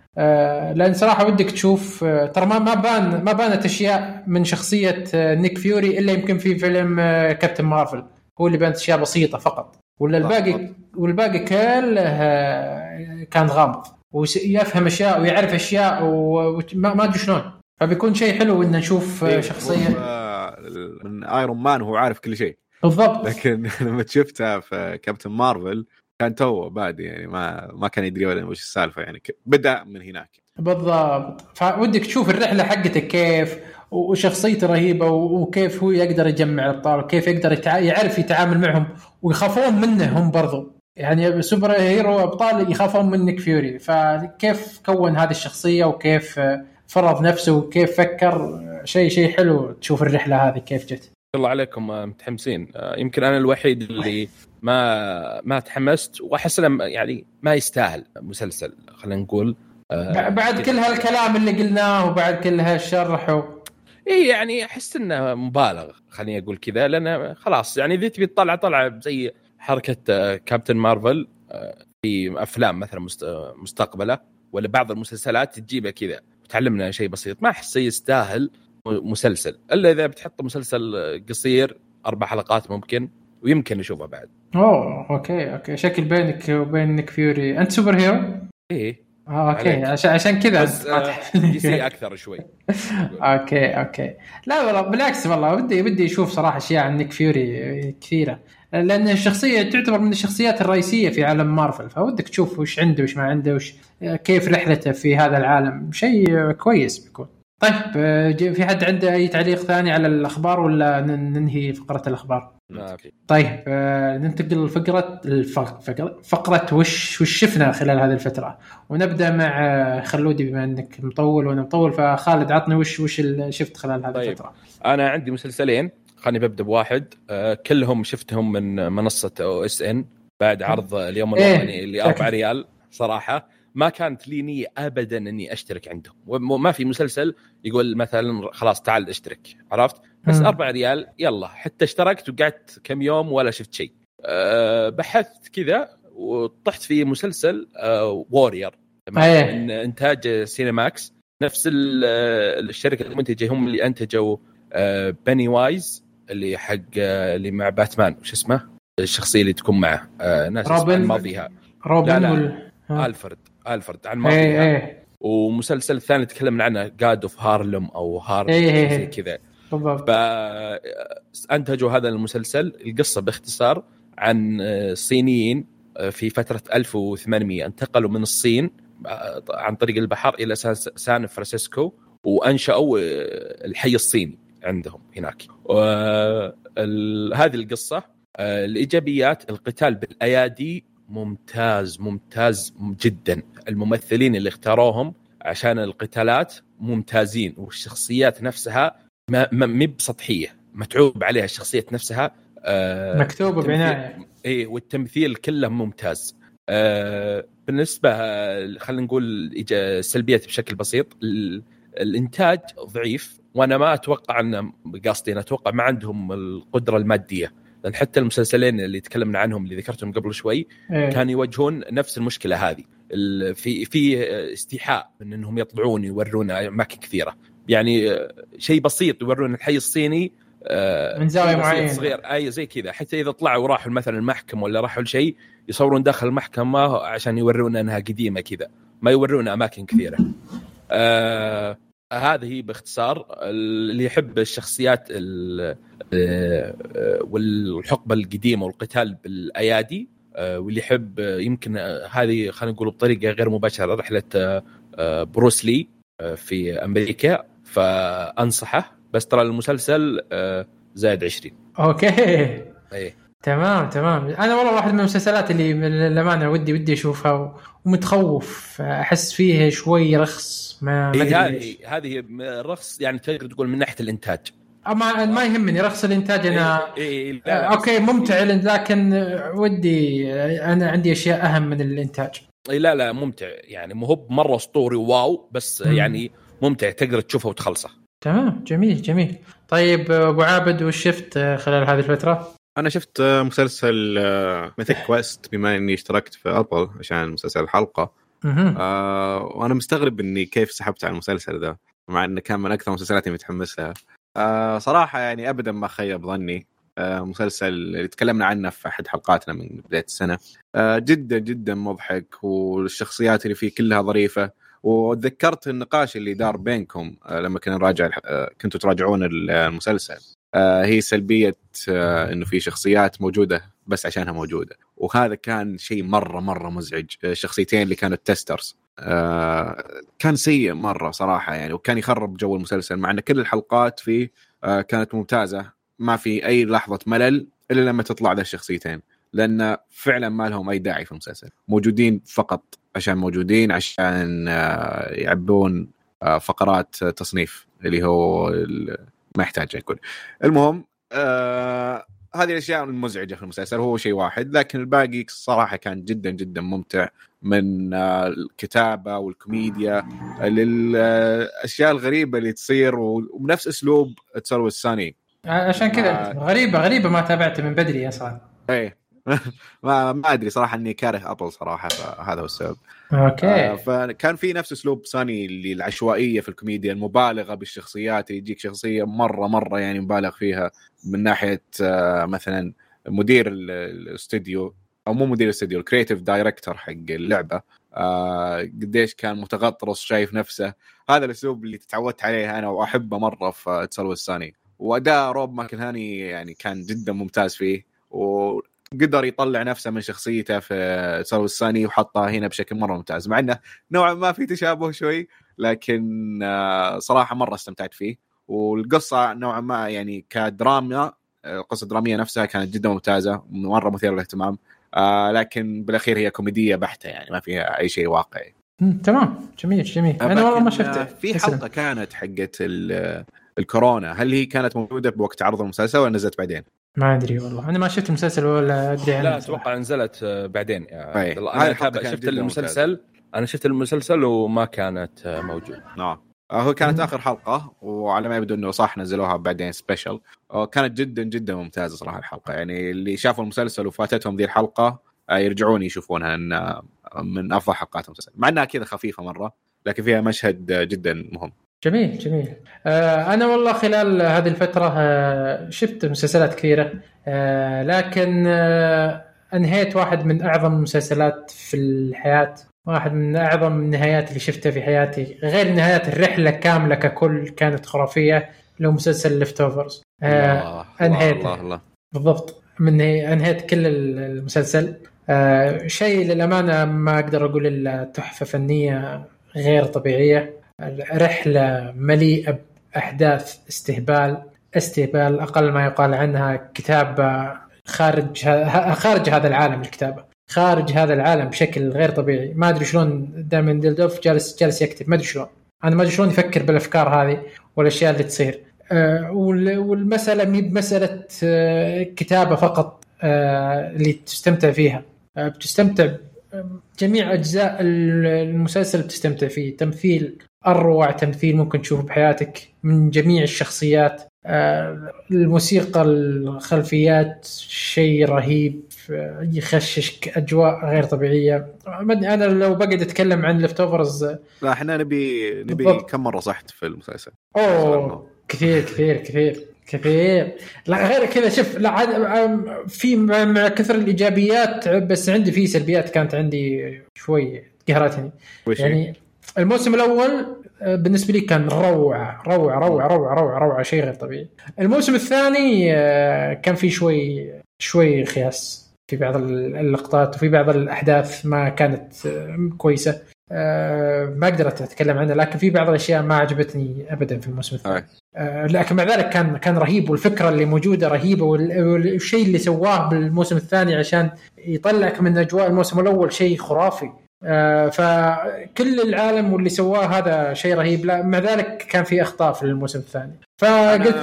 لأن صراحة ودك تشوف آه ترى ما ما بان ما بانت أشياء من شخصية آه نيك فيوري إلا يمكن في فيلم آه كابتن مارفل. هو اللي بانت أشياء بسيطة فقط. ولا الباقي. والباقي كله آه كان غامض. ويفهم أشياء ويعرف أشياء وما ما أدري شلون. فبيكون شيء حلو إن نشوف آه إيه، شخصية. آه، من Iron Man هو عارف كل شيء. بالضبط. لكن <laughs> لما شفتها في كابتن مارفل كان توه بادي يعني ما ما كان يدري ولا وش السالفة يعني. بدأ من هناك. بالضبط. فودك تشوف الرحلة حقته كيف وشخصيته رهيبة وكيف هو يقدر يجمع الأبطال وكيف يقدر يتع... يعرف يتعامل معهم ويخافون منه هم برضو. يعني super hero أبطال يخافون من نيك فيوري. فكيف كون هذه الشخصية وكيف فرض نفسه وكيف فكر شيء شيء حلو تشوف الرحلة هذه كيف جت. الله عليكم آه، متحمسين. آه، يمكن أنا الوحيد اللي ما ما تحمست وأحس إنه يعني ما يستاهل مسلسل خلينا نقول آه، بعد كل هالكلام اللي قلناه وبعد كل هالشرح و... إي يعني أحس إنه مبالغ خليني أقول كذا لأن خلاص يعني إذا تبي تطلع طلعه زي حركة آه، كابتن مارفل آه، في أفلام مثلا آه، مستقبلة ولا بعض المسلسلات تجيبها كذا وتعلمنا شيء بسيط. ما أحس يستاهل مسلسل إلا إذا بتحط مسلسل آه، قصير أربع حلقات ممكن. ويمكن نشوفه بعد. أوه okay okay. شكل بينك وبين نيك فيوري. أنت super hero؟ إيه. آه okay. عليك. عشان عشان كذا بس آه، DC <laughs> أكثر شوي. <laughs> okay okay. لا والله بالعكس والله ودي ودي أشوف صراحة أشياء عن نيك فيوري كثيرة. لأن الشخصية تعتبر من الشخصيات الرئيسية في عالم مارفل. فودك تشوف وش عنده وش ما عنده وش كيف رحلته في هذا العالم. شيء كويس بيكون. طيب آه، في حد عنده أي تعليق ثاني على الأخبار ولا ننهي فقرة الأخبار؟ ما في. طيب آه، ننتقل لفقرة الفق- فقرة فقرة وش وش شفنا خلال هذه الفترة؟ ونبدأ مع آه، خلودي بما إنك مطول وأنا مطول فخالد عطني وش وش اللي شفت خلال هذه طيب. الفترة؟ أنا عندي مسلسلين خليني ببدأ بواحد. كلهم شفتهم من منصة أو إس إن بعد عرض اليوم إيه، الوطني اللي شكل. 4 ريال صراحة. ما كانت لي نية ابدا إني أشترك عندهم. وما في مسلسل يقول مثلا خلاص تعال اشترك عرفت؟ بس مم. 4 ريال يلا حتى اشتركت وقعدت كم يوم ولا شفت شيء. أه بحثت كذا وطحت في مسلسل أه Warrior إيه. من إنتاج Cinemax نفس ال- الشركة المنتجة هم اللي أنتجوا آه، Pennyworth اللي حق آه، اللي مع باتمان وش اسمه؟ الشخصية اللي تكون معه. آه، ناس ماضيها روبن لا، لا. وال... ألفرد. الفرد عن إيه ماضيها إيه. ومسلسل ثاني تكلمنا عنه God of Harlem أو هارلم إيه، إيه، زي إيه. كذا. بالضبط. فانتجوا هذا المسلسل القصة باختصار عن آه، صينيين آه، في فترة 1800 انتقلوا من الصين آه، عن طريق البحر إلى سان- فرانسيسكو وأنشأوا الحي الصيني عندهم هناك. هذه القصة الإيجابيات القتال بالأيادي ممتاز ممتاز جدا. الممثلين اللي اختاروهم عشان القتالات ممتازين والشخصيات نفسها ما ما مي بسطحية متعوب عليها الشخصيه نفسها آه مكتوبة التمثيل- بعناية. إي والتمثيل كله ممتاز. آه بالنسبة خلينا نقول السلبيات بشكل بسيط ال- الإنتاج ضعيف وأنا ما أتوقع أن قصدي أنا أتوقع ما عندهم القدرة المادية. لأن حتى المسلسلين اللي تكلمنا عنهم اللي ذكرتهم قبل شوي إيه. كانوا يواجهون نفس المشكلة هذه. في في استيحاء من إنهم يطلعون يورون أماكن كثيرة. يعني شيء بسيط يورون الحي الصيني آه، من بسيط معينة. صغير. أي زي كذا. حتى إذا طلعوا وراحوا مثلا المحكمة ولا راحوا لشيء يصورون داخل المحكمة عشان يورون إنها قديمة كذا. ما يورون أماكن كثيرة. آه هذه باختصار اللي يحب الشخصيات ال- آه، والحقبة القديمة والقتال بالأيادي آه، واللي يحب آه، يمكن هذه خلينا نقول بطريقة غير مباشرة رحلة بروس لي في أمريكا فأنصحه بس ترى المسلسل زائد 20 أوكي. إيه. تمام تمام. أنا والله واحد من المسلسلات اللي للامانه ودي ودي أشوفها ومتخوف. أحس فيه شوي رخص ما ليش. هذه هذه رخص يعني تقدر تقول من ناحية الإنتاج. ما ما يهمني رخص الإنتاج أنا إيه إيه آه، لا، okay ممتع لكن ودي أنا عندي أشياء أهم من الإنتاج. إيه لا لا ممتع. يعني مو هو مرة أسطوري wow بس مم. يعني ممتع تقدر تشوفه وتخلصه. تمام جميل جميل. طيب أبو عابد وش شفت خلال هذه الفترة؟ أنا شفت آه، مسلسل Mythic Quest بما إني اشتركت في Apple عشان مسلسل الحلقة. آه وأنا مستغرب إني كيف سحبت على المسلسل ذا مع انه كان من أكثر المسلسلات اللي متحمس لها آه صراحة يعني ابدا ما خيب ظني آه مسلسل اللي تكلمنا عنه في أحد حلقاتنا من بداية السنة. آه جدا جدا مضحك والشخصيات اللي فيه كلها ظريفة. وتذكرت النقاش اللي دار بينكم آه لما كنا نراجع آه كنتوا تراجعون المسلسل. آه هي سلبية آه إنه في شخصيات موجودة بس عشانها موجودة. وهذا كان شيء مرة مرة مزعج. آه، الشخصيتين اللي كانوا التسترز آه كان سيء مرة صراحة يعني وكان يخرب جو المسلسل مع إن كل الحلقات فيه آه كانت ممتازة. ما في أي لحظة ملل إلا لما تطلع ذا الشخصيتين لأن فعلا ما لهم أي داعي في المسلسل. موجودين فقط عشان موجودين عشان آه يعبون آه فقرات تصنيف اللي هو ما يحتاج يكون المهم آه هذه الأشياء المزعجه في المسلسل هو شيء واحد لكن الباقي صراحة كان جدا جدا ممتع من آه، الكتابة والكوميديا للأشياء الغريبة اللي تصير وبنفس أسلوب It's Always Sunny عشان كذا آه. غريبة غريبة ما تابعته من بدري أصلا إيه. <laughs> ما ما أدري صراحة إني كاره Apple صراحة فهذا هو السبب. okay. آه فكان في نفس أسلوب Sunny اللي العشوائيه في الكوميديا المبالغة بالشخصيات يجيك شخصية مرة مرة يعني مبالغ فيها من ناحية آه مثلا مدير ال- الاستوديو أو مو مدير الاستوديو ال creative director حق اللعبة. آه قديش كان متغطرس شايف نفسه. هذا الأسلوب اللي تعودت عليه أنا وأحبه مرة في It's Always Sunny وأداء Rob McElhenney يعني كان جدا ممتاز فيه. وقدر يطلع نفسه من شخصيته في It's Always Sunny وحطها هنا بشكل مرة ممتاز مع إنه نوعا ما في تشابه شوي لكن آه، صراحة مرة استمتعت فيه والقصة نوعا ما يعني كدراما آه، القصة الدرامية نفسها كانت جدا ممتازة مرة مثيرة للاهتمام آه لكن بالأخير هي كوميدية بحتة يعني ما فيها أي شيء واقعي تمام جميل جميل أنا والله ما شفته في. حلقة كانت حقت ال- الكورونا هل هي كانت موجودة بوقت عرض المسلسل ولا نزلت بعدين؟ ما أدري والله. أنا ما شفت المسلسل ولا أدري عنه لا. أتوقع نزلت آه، بعدين. هذه أنا شفت المسلسل. أنا شفت المسلسل وما كانت آه، موجودة. نعم. هو كانت. آخر حلقة وعلى ما يبدو إنه صح نزلوها بعدين سبيشل كانت جدا جدا ممتازة صراحة الحلقة. يعني اللي شافوا المسلسل وفاتتهم ذي الحلقة يرجعون يشوفونها إن من أفضل حلقات المسلسل. مع إنها كذا خفيفة مرة لكن فيها مشهد جدا مهم. جميل جميل. آه أنا والله خلال هذه الفترة آه شفت مسلسلات كثيرة آه لكن انهيت واحد من أعظم المسلسلات في الحياة واحد من أعظم النهايات اللي شفتها في حياتي غير نهايات الرحلة كاملة ككل كانت خرافية اللي هو مسلسل Leftovers آه الله. الله بالضبط. من انهيت كل المسلسل. شيء للأمانة ما أقدر أقول إلا تحفة فنية غير طبيعية. رحله مليئة بأحداث استهبال استهبال أقل ما يقال عنها كتابه خارج ه- خارج هذا العالم الكتابه خارج هذا العالم بشكل غير طبيعي. ما أدري شلون Damon Lindelof جالس جالس يكتب. ما أدري شلون. أنا ما أدري شلون يفكر بالأفكار هذه والأشياء اللي تصير. آه، وال- والمسألة مي بمسألة آه، كتابة فقط آه، اللي تستمتع فيها. آه، بتستمتع جميع أجزاء ال- المسلسل بتستمتع فيه. تمثيل أروع تمثيل ممكن تشوفه بحياتك من جميع الشخصيات. آه، الموسيقى الخلفيات شيء رهيب آه، يخششك أجواء غير طبيعية. أنا لو بقعد أتكلم عن Leftovers لا إحنا نبي نبي بالضبط. كم مرة صحت في المسلسل؟ أوه كثير كثير كثير كثير. لا غير كذا شوف لا في مع كثر الإيجابيات بس عندي في سلبيات كانت عندي شوي قهرتني. يعني الموسم الأول آه، بالنسبة لي كان روعة روعة روعة روعة روعة روعة شيء غير طبيعي. الموسم الثاني آه، كان في شوي شوي خياس في بعض اللقطات وفي بعض الأحداث ما كانت آه، كويسة. ما أقدر أتكلم عنها لكن في بعض الأشياء ما عجبتني ابدا في الموسم الثاني. لكن مع ذلك كان كان رهيب والفكرة اللي موجودة رهيبة وال- والشيء اللي سواه بالموسم الثاني عشان يطلعك من أجواء الموسم الأول شيء خرافي فكل العالم واللي سواه هذا شيء رهيب لا مع ذلك كان في أخطاء في الموسم الثاني فقلت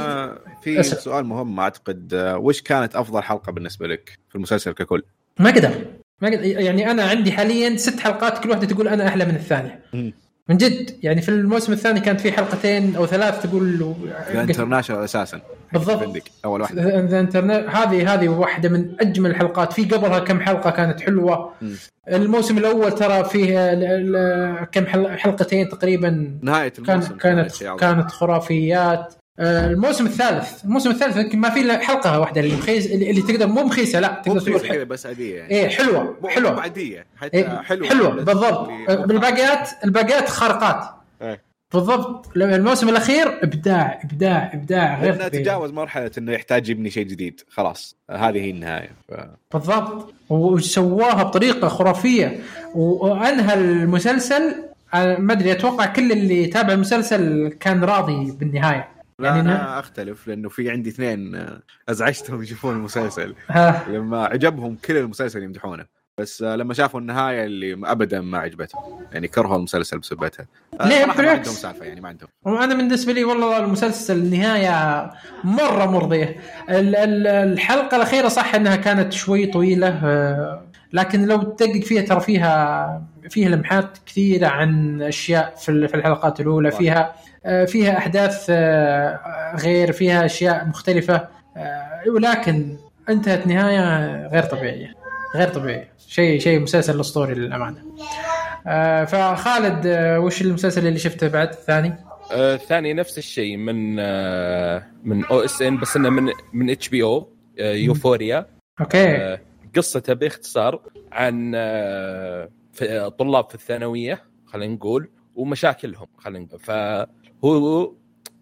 في أسف. سؤال مهم أعتقد آه، وش كانت أفضل حلقة بالنسبة لك في المسلسل ككل؟ ما قدر ما قدر يعني أنا عندي حاليا ست حلقات كل واحدة تقول أنا أحلى من الثانية. من جد يعني في الموسم الثاني كانت في حلقتين أو ثلاث تقول ال International Assassin بالضبط. أول واحدة The International هذه هذه واحدة من أجمل الحلقات في قبلها كم حلقة كانت حلوة مم. الموسم الأول ترى فيه كم حل- حلقتين تقريبا نهاية كان الموسم كانت عظيم. كانت خرافيات الموسم الثالث. الموسم الثالث يمكن ما في إلا حلقة واحدة اللي مخيس اللي, تقدر مو مخيسة لا تقدر تقول كذا بس عادية يعني. إيه حلوة حلوة. عادية حتى إيه حلوة. حلوة بالضبط. اللي- بالباقيات الباقيات خارقات. إيه. بالضبط. الموسم الأخير إبداع إبداع إبداع غير. تجاوز مرحلة إنه يحتاج يبني شيء جديد. خلاص هذه هي النهاية. ف... بالضبط. وسواها بطريقة خرافية. وأنهى المسلسل أنا ما أدري أتوقع كل اللي تابع المسلسل كان راضي بالنهاية. لا يعني أنا أختلف لأنه في عندي اثنين آه، أزعجتهم يشوفون المسلسل. لما عجبهم كل المسلسل يمدحونه. بس آه، لما شافوا النهاية اللي ابدا ما عجبتهم يعني كرهوا المسلسل بسبتها آه، ليه؟ صراحة ما بالعكس. عندهم سالفة يعني ما عندهم. وأنا بالنسبة لي والله المسلسل النهاية مرة مرضية. ال- ال- الحلقة الأخيرة صح إنها كانت شوي طويلة لكن لو تدقق فيها ترى فيها فيها لمحات كثيرة عن أشياء في ال- في الحلقات الأولى فيها فيها أحداث آه، غير فيها أشياء مختلفة آه، ولكن انتهت نهاية غير طبيعية غير طبيعية. شيء شيء مسلسل أسطوري للأمانة. آه، فخالد آه، وش المسلسل اللي شفته بعد الثاني؟ آه، الثاني نفس الشيء من آه، من OSN بس إنه من من HBO Euphoria. Okay. آه، قصته باختصار عن آه، في- طلاب في الثانوية خلينا نقول ومشاكلهم خلينا نقول. فهو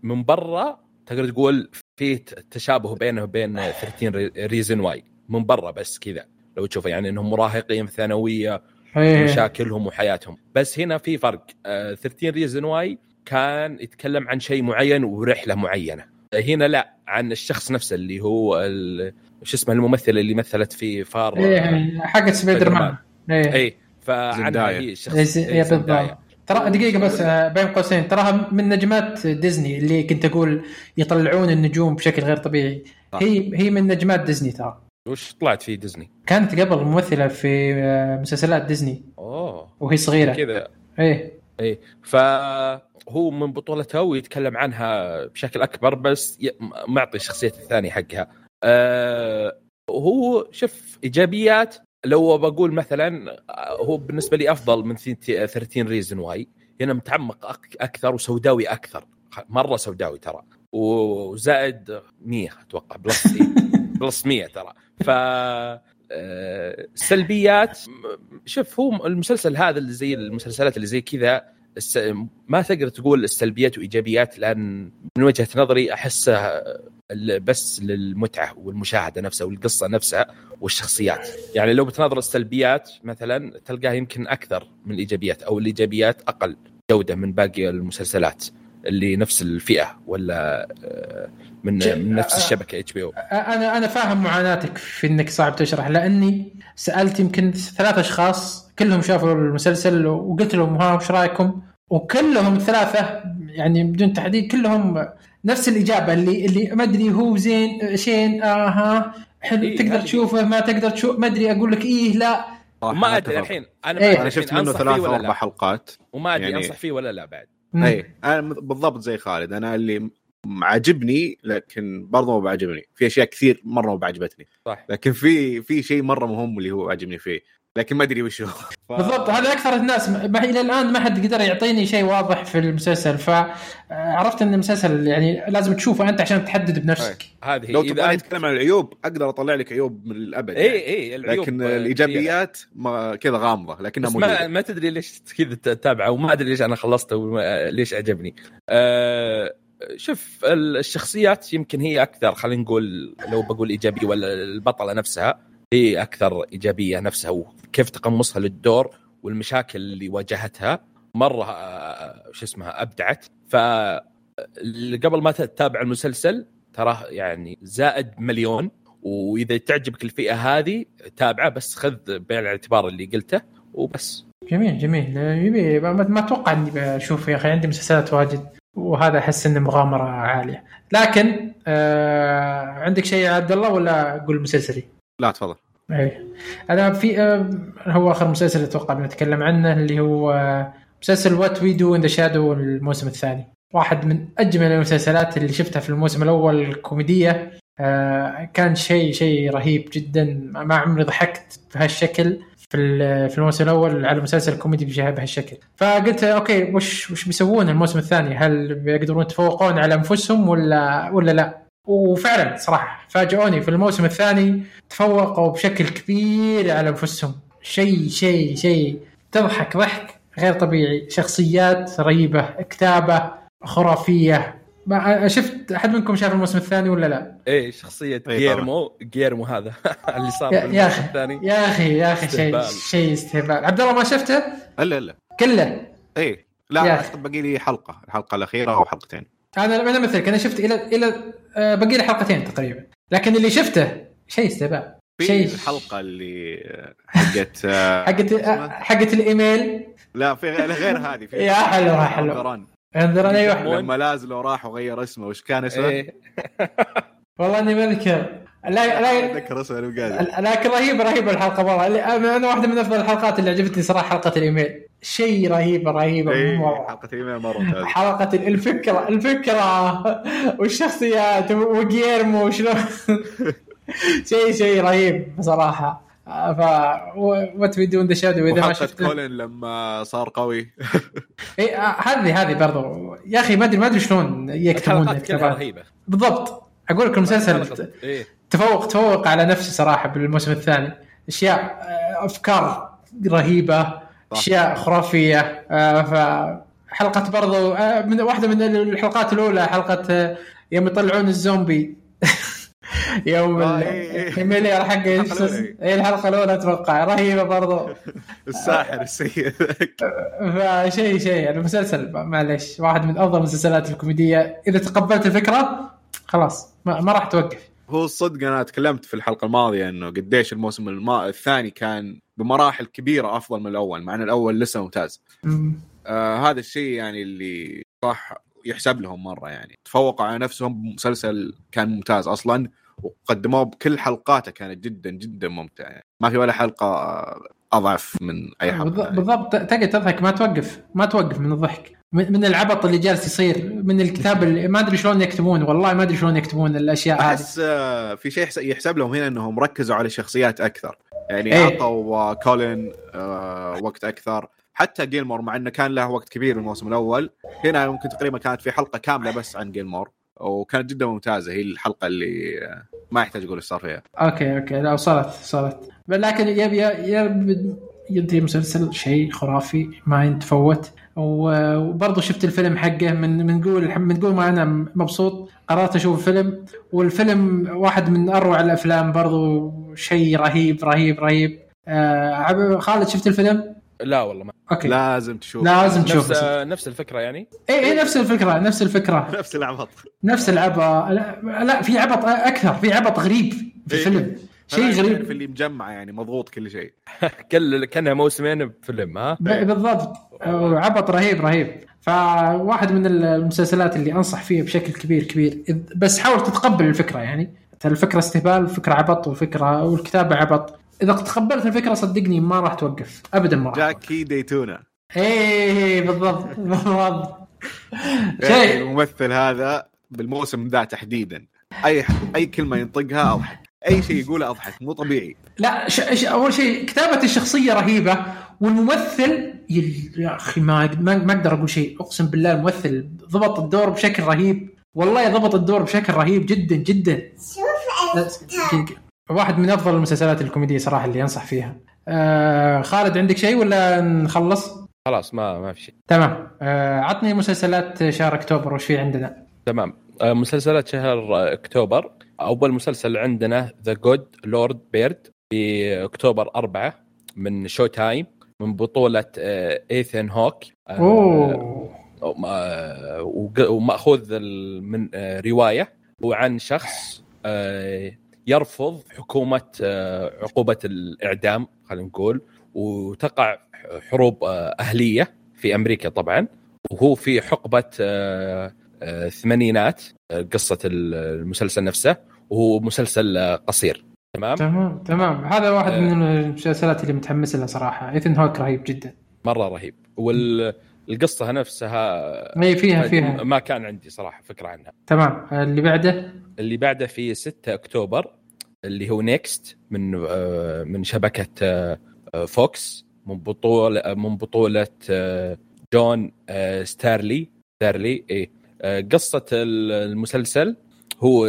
من برا تقدر تقول في تشابه بينه وبين 13 Reasons Why من برا بس كذا. لو تشوفه يعني إنهم مراهقين في الثانوية إيه. مشاكلهم وحياتهم. بس هنا في فرق. آه، 13 Reasons Why كان يتكلم عن شيء معين ورحلة معينة. هنا لا عن الشخص نفسه اللي هو ال- شو اسمه الممثله اللي مثلت في Far إيه حقت سبايدر مان. إيه. اي فعنها زندايا. هي الشخص. إيه، زي- ترى دقيقة بس آه، بين قوسين. تراها من نجمات ديزني اللي كنت أقول يطلعون النجوم بشكل غير طبيعي. هي هي من نجمات ديزني ترى. وش طلعت في ديزني؟ كانت قبل ممثلة في آه، مسلسلات ديزني. أوه. وهي صغيرة. كذا. إيه. اي فهو من بطولته ويتكلم عنها بشكل أكبر بس معطي الشخصية الثانية حقها. أه هو شوف إيجابيات لو بقول مثلا آه، هو بالنسبة لي أفضل من 13 Reasons Why. هنا متعمق أكثر وسوداوي أكثر. مرة سوداوي ترى. وزائد 100 أتوقع plus <laughs> plus 100 ترى. ف آه، السلبيات م- شوف هو المسلسل هذا اللي زي المسلسلات اللي زي كذا ما تقدر تقول السلبيات وإيجابيات لأن من وجهة نظري احسه بس للمتعة والمشاهدة نفسها والقصة نفسها والشخصيات. يعني لو بتناظر السلبيات مثلا تلقاها يمكن أكثر من الإيجابيات أو الإيجابيات أقل جودة من باقي المسلسلات اللي نفس الفئة ولا آه، من من نفس الشبكة إتش بي أو. أنا أنا فاهم معاناتك في إنك صعب تشرح لأني سألت يمكن ثلاث أشخاص كلهم شافوا المسلسل وقلت لهم ها وش رأيكم؟ وكلهم الثلاثه يعني بدون تحديد كلهم نفس الإجابة اللي اللي ما أدري هو زين شين أها حلو إيه، تقدر تشوفه ما تقدر تشوف ما أدري أقول لك إيه لا. ما أدري. الحين. أنا إيه. أنا شفت منه ثلاث أو أربع لا؟ حلقات. وما أدري يعني- أنصح فيه ولا لا بعد. اي أنا بالضبط زي خالد. أنا اللي عاجبني لكن برضه ما بعجبني. في أشياء كثير مرة ما بعجبتني. صح. لكن في في شيء مرة مهم اللي هو عاجبني فيه. لكن ما أدري وش هو <laughs> ف... بالضبط هذا أكثر الناس ما إلى الآن ما حد قدر يعطيني شيء واضح في المسلسل فعرفت إن المسلسل يعني لازم تشوفه أنت عشان تحدد بنفسك. هذه لو إذا تبغى أنت نتكلم عن العيوب أقدر أطلع لك عيوب من الأبد إي يعني. إي العيوب لكن آه، الإيجابيات ما كذا غامضة لكنها بس ما, موجوده ما تدري ليش كذا تتابعه وما أدري ليش أنا خلصته وليش عجبني. أه شوف الشخصيات يمكن هي أكثر خلينا نقول لو بقول إيجابية ولا البطلة نفسها. هي أكثر إيجابية نفسها وكيف تقمصها للدور والمشاكل اللي واجهتها. مرة آه، شو اسمها أبدعت. ف قبل ما تتابع المسلسل تراه يعني زائد مليون. وإذا تعجبك الفئة هذه تابعه بس خذ بعين الاعتبار اللي قلته وبس. جميل جميل. ما أتوقع إني بشوف يا أخي عندي مسلسلات واجد وهذا أحس إنه مغامرة عالية. لكن آه عندك شيء يا عبد الله ولا أقول مسلسلي؟ لا تفضل. اي أنا في آه هو آخر مسلسل أتوقع بنتكلم عنه اللي هو آه مسلسل What We Do in the Shadows الموسم الثاني. واحد من أجمل المسلسلات اللي شفتها في الموسم الأول الكوميدية. آه كان شيء شيء رهيب جدا. ما عمري ضحكت بهالشكل في في الموسم الأول على مسلسل كوميدي بهالشكل فقلت okay وش وش بيسوون الموسم الثاني؟ هل بيقدرون يتفوقون على أنفسهم ولا ولا لا؟ وفعلا صراحة فاجئوني في الموسم الثاني تفوقوا بشكل كبير على أنفسهم. شيء شيء شيء تضحك ضحك. غير طبيعي. شخصيات رهيبة كتابة خرافية. ما شفت أحد منكم شاف الموسم الثاني ولا لا؟ إيه شخصية إيه جيرمو جيرمو هذا. <laughs> اللي صار يا, في الموسم الثاني. يا أخي يا أخي شيء استهبال. شيء استهبال. عبد الله ما شفته؟ الا الا كله؟ اي يا لا باقي لي حلقة. الحلقة الأخيرة أو حلقتين. أنا أنا مثلك أنا شفت إلى إلى آه، باقي لي حلقتين تقريبا. لكن اللي شفته شيء استهبال في شيء. الحلقة اللي <laughs> حقت آه، حقت آه، حقت الإيميل. لا في غير هذه في <laughs> يا حلوة عنبران. انظر أنا أيوه لما لازلو راح وغير اسمه وش كان اسمه؟ إيه. والله إني ما أذكر. لا لا. اتذكر اسمه لكن رهيبه رهيبه الحلقة والله. أنا واحدة من أفضل الحلقات اللي عجبتني صراحة حلقة الإيميل. شيء رهيبه رهيبه إيه، مرة. حلقة الايميل مرة ممتازه حلقة الفكرة الفكرة. والشخصيات وجيرمو وشلون <laughs> شيء شيء رهيب بصراحة ف What We Do the Shadows إذا ما شفته كولين لما صار قوي. <laughs> إيه، آه، هذه هذه برضو. يا أخي ما أدري ما أدري شلون يكتبون. رهيبة. بالضبط. أقول لك المسلسل إيه. تفوق تفوق على نفسه صراحة بالموسم الثاني. أشياء آه، أفكار رهيبة. أشياء خرافية. آه، فحلقه برضو آه، من واحدة من الحلقات الأولى حلقة آه، يوم يطلعون الزومبي. <laughs> يوم إيه، إيه. ايميليا حق الحلقة الأولى. اي الحلقة الأولى أتوقع. رهيبة برضو. <laughs> الساحر السيء <laughs> فشيء شيء المسلسل معلش واحد من أفضل المسلسلات الكوميدية. إذا تقبلت الفكرة خلاص ما, ما راح توقف. هو الصدق أنا تكلمت في الحلقة الماضية إنه قديش الموسم الما... الثاني كان بمراحل كبيرة أفضل من الأول مع إن الأول لسه ممتاز مم. آه هذا الشيء يعني اللي صح يحسب لهم مرة يعني تفوقوا على نفسهم بمسلسل كان ممتاز أصلا وقدموه بكل حلقاته كانت جدا جدا ممتعة يعني. ما في ولا حلقة آه، أضعف من أي حلقة بالضبط يعني. بالضبط تقعد تضحك ما توقف ما توقف من الضحك من العبط اللي جالس يصير من الكتاب اللي ما أدري شلون يكتبون والله ما أدري شلون يكتبون الأشياء هذه. أحس آه، في شيء يحس- يحسب لهم هنا إنهم ركزوا على الشخصيات أكثر. يعني إيه. اعطوا كولين آه، وقت أكثر. حتى جيلرمو مع إنه كان له وقت كبير الموسم الأول هنا ممكن تقريبا كانت في حلقة كاملة بس عن جيلرمو وكانت جدا ممتازة. هي الحلقة اللي آه، ما يحتاج أقول إيش صار فيها. okay okay. لا وصلت وصلت. لكن يبي يبي ينتهي مسلسل شيء خرافي ما يتفوت وبرضه شفت الفيلم حقه من من نقول من نقول ما أنا مبسوط قررت أشوف الفيلم والفيلم واحد من أروع الأفلام برضه شيء رهيب رهيب رهيب. آه خالد شفت الفيلم؟ لا والله ما okay. لازم تشوف لازم نفس تشوف نفس الفكرة يعني؟ اي اي نفس الفكرة نفس الفكرة. <laughs> نفس العبط. نفس العبط. لا, لا في عبط أكثر في عبط غريب في إيه. الفيلم. شيء غريب. تعرف اللي مجمع يعني مضغوط كل شيء. <laughs> كل كأنها موسمين بفيلم ها؟ بالضبط. عبط رهيب رهيب. فواحد من المسلسلات اللي أنصح فيها بشكل كبير كبير. بس حاول تتقبل الفكرة يعني. الفكرة استهبال الفكرة عبط والفكرة والكتابة عبط. إذا تقبلت الفكرة صدقني ما راح توقف. ابدا ما راح. جاكي ديتونا. إيه بالضبط بالضبط. يعني شيء. الممثل هذا بالموسم ذا تحديدا. اي أي كلمة ينطقها اضحك أي شيء يقوله أضحك مو طبيعي. لا ش... ش... أول شيء كتابه الشخصية رهيبة والممثل يل... يا أخي ما ما ما أقدر أقول شيء أقسم بالله الممثل ضبط الدور بشكل رهيب والله ضبط الدور بشكل رهيب جدا جدا. شوف واحد من أفضل المسلسلات الكوميدية صراحة اللي أنصح فيها. آه خالد عندك شيء ولا نخلص؟ خلاص ما ما في شيء. تمام. آه عطني مسلسلات شهر أكتوبر وش في عندنا؟ تمام. آه مسلسلات شهر أكتوبر. أول مسلسل عندنا The Good Lord Bird في أكتوبر أربعة من Showtime من بطولة ايثن هوك آه، أوه. ومأخوذ من آه، رواية. وعن شخص آه، يرفض حكومة عقوبة الإعدام خلينا نقول وتقع حروب أهلية في أمريكا طبعا. وهو في حقبة الثمانينات قصة المسلسل نفسه. وهو مسلسل قصير. تمام؟ تمام تمام. هذا واحد من المسلسلات اللي متحمس لها صراحة. ايثن هوك رهيب جدا. مرة رهيب. والقصة نفسها إي فيها فيها. ما كان عندي صراحة فكرة عنها. تمام. اللي بعده؟ اللي بعده في 6 أكتوبر اللي هو Next من من شبكة فوكس من بطولة من بطولة جون ستارلي ستارلي اي قصة المسلسل هو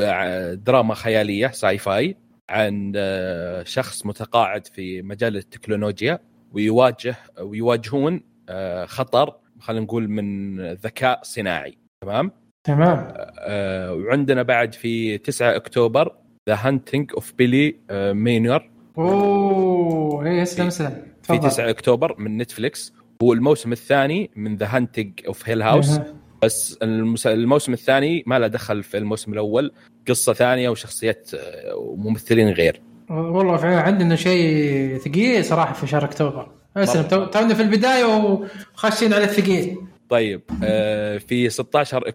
دراما خيالية sci-fi عن آه، شخص متقاعد في مجال التكنولوجيا ويواجه ويواجهون آه، خطر خلينا نقول من ذكاء صناعي. تمام؟ تمام. آه، وعندنا بعد في 9 أكتوبر The Haunting of Bly Manor أوه اي اسلم اسلم في 9 أكتوبر من نتفليكس هو الموسم الثاني من The Haunting of Hill House بس الموسم الثاني ما له دخل في الموسم الأول. قصة ثانية وشخصيات آه، وممثلين غير. والله فعلا عندنا شيء ثقيل صراحة في شهر اكتوبر اسلم تونا في البداية وخاشين على الثقيل. طيب آه، في 16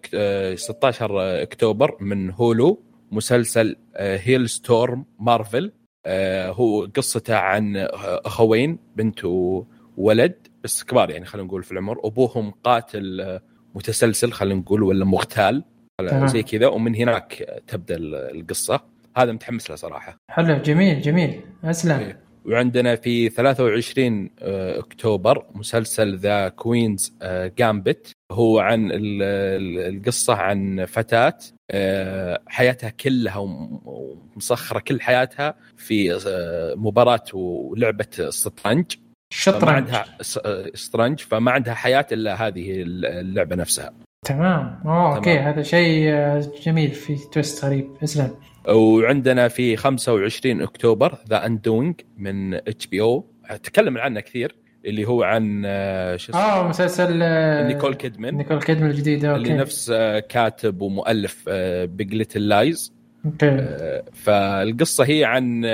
16 آه، أكتوبر من Hulu مسلسل Helstrom Marvel هو قصته عن أخوين بنت وولد بس كبار يعني خلينا نقول في العمر. أبوهم قاتل متسلسل خلينا نقول ولا مغتال زي كذا ومن هناك تبدأ القصة. هذا متحمس له صراحة. حلو جميل جميل. أسلم. إيه. وعندنا في 23 آه، أكتوبر مسلسل The Queen's Gambit. هو عن القصة عن فتاة آه، حياتها كلها ومسخرة كل حياتها في آه، مباراة ولعبة الشطرنج الشطرنج عندها شطرنج فما عندها حياة إلا هذه اللعبة نفسها. تمام. اوه okay هذا شيء جميل في twist غريب. اسلم. وعندنا في 25 أكتوبر The Undoing من HBO تكلم عنه كثير اللي هو عن آه، شو اسمه؟ آه مسلسل آه، نيكول كيدمن. نيكول كيدمن الجديده اللي نفس آه، كاتب ومؤلف Big Little Lies okay. فالقصة هي عن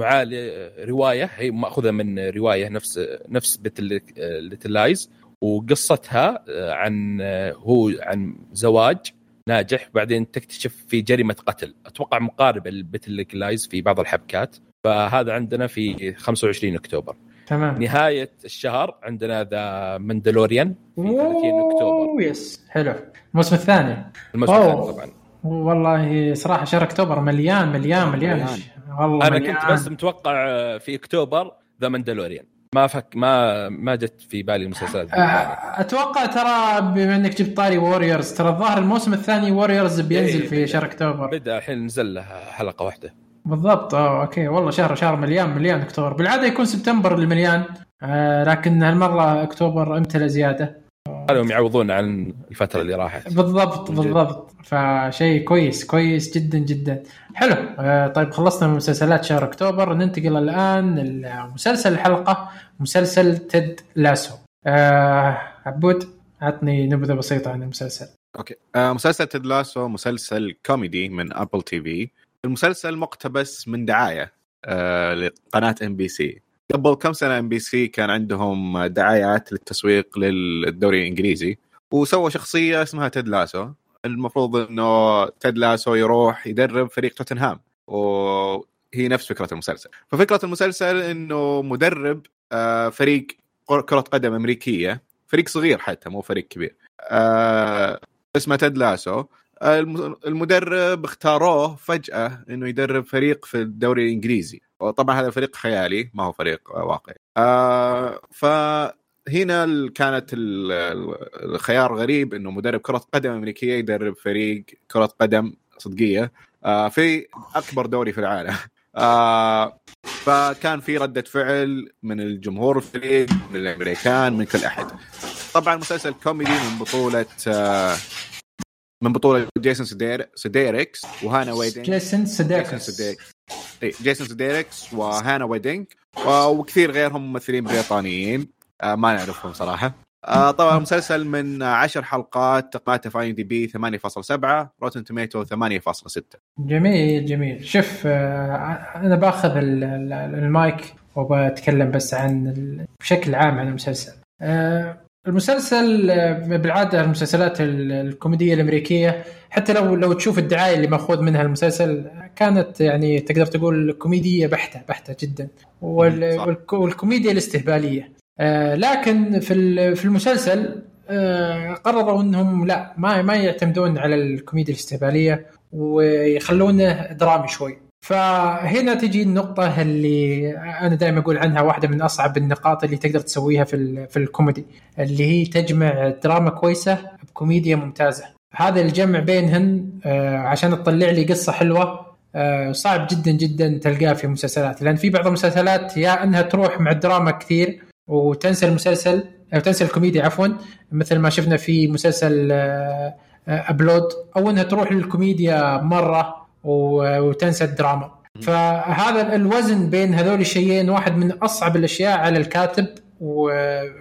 معالي رواية هي مأخوذة من رواية نفس نفس Big Little Lies وقصتها عن هو عن زواج ناجح بعدين تكتشف في جريمة قتل. أتوقع مقاربه ل Big Lies في بعض الحبكات. فهذا عندنا في 25 أكتوبر. تمام. نهاية الشهر عندنا The Mandalorian في 30 أكتوبر. yes حلو. الموسم الثاني. الموسم الثاني طبعا. والله صراحة شهر أكتوبر مليان مليان مليان, مليان. والله أنا مليان. كنت بس متوقع في أكتوبر The Mandalorian ما فك ما ما جت في بالي المسلسلات أتوقع ترى بما إنك جبت طاري Warriors ترى الظاهر الموسم الثاني Warriors بينزل إيه في شهر أكتوبر. بدأ الحين نزل له حلقة واحدة. بالضبط. آه okay. والله شهر شهر مليان مليان أكتوبر. بالعادة يكون سبتمبر المليان. آه لكن هالمرة أكتوبر امتلى زيادة. خلهم يعوضون عن الفترة اللي راحت. بالضبط بالضبط. فشيء كويس كويس جدا جدا. حلو. آه طيب خلصنا من مسلسلات شهر أكتوبر. ننتقل الآن لمسلسل الحلقة مسلسل Ted Lasso. آه عبود عطني نبذة بسيطة عن المسلسل. okay. آه مسلسل Ted Lasso مسلسل كوميدي من Apple TV المسلسل مقتبس من دعاية آه لقناة NBC قبل كم سنة NBC كان عندهم دعايات للتسويق للدوري الإنجليزي وسووا شخصية اسمها Ted Lasso. المفروض إنه تيد لاسو يروح يدرب فريق توتنهام وهي نفس فكرة المسلسل. ففكرة المسلسل إنه مدرب آه، فريق كرة قدم أمريكية فريق صغير حتى مو فريق كبير. آه، اسمه تيد لاسو. المدرب اختاروه فجأة إنه يدرب فريق في الدوري الإنجليزي. وطبعا هذا فريق خيالي ما هو فريق واقعي. آه فهنا كانت ال- ال- الخيار غريب إنه مدرب كرة قدم أمريكية يدرب فريق كرة قدم صدقية آه في أكبر دوري في العالم. آه فكان في ردة فعل من الجمهور الفريق من الأمريكان من كل أحد. طبعا مسلسل كوميدي من بطولة آه من بطولة جيسون سدير سديركس وهانا ويدنج جيسون سديركس إيه، جيسون سديركس وهانا ويدنج و- وكثير غيرهم ممثلين بريطانيين. آه ما نعرفهم صراحة. آه طبعا مسلسل من عشر حلقات تقييماته في IMDb 8.7 Rotten Tomatoes 8.6 جميل جميل. شوف آه، أنا بأخذ ال- ال- المايك وبتكلم بس عن بشكل عام عن المسلسل. آه، المسلسل آه، بالعادة المسلسلات ال- الكوميدية الأمريكية حتى لو لو تشوف الدعاية اللي مأخوذ منها المسلسل كانت يعني تقدر تقول كوميدية بحته بحتة جدا وال- والكوميديا الاستهبالية. آه، لكن في في المسلسل آه، قرروا إنهم لا ما ما يعتمدون على الكوميديا الاستهبالية ويخلونه درامي شوي. فهنا تجي النقطة اللي أنا دائما أقول عنها واحدة من أصعب النقاط اللي تقدر تسويها في في الكوميدي اللي هي تجمع دراما كويسة بكوميديا ممتازة. هذا الجمع بينهن آه، عشان تطلع لي قصة حلوة آه، صعب جدا جدا تلقاه في مسلسلات لأن في بعض المسلسلات يا أنها تروح مع الدراما كثير وتنسى المسلسل أو تنسى الكوميديا عفوا مثل ما شفنا في مسلسل آه، أبلود أو إنها تروح للكوميديا مرة و- وتنسى الدراما. فهذا الوزن بين هذول الشيئين واحد من أصعب الأشياء على الكاتب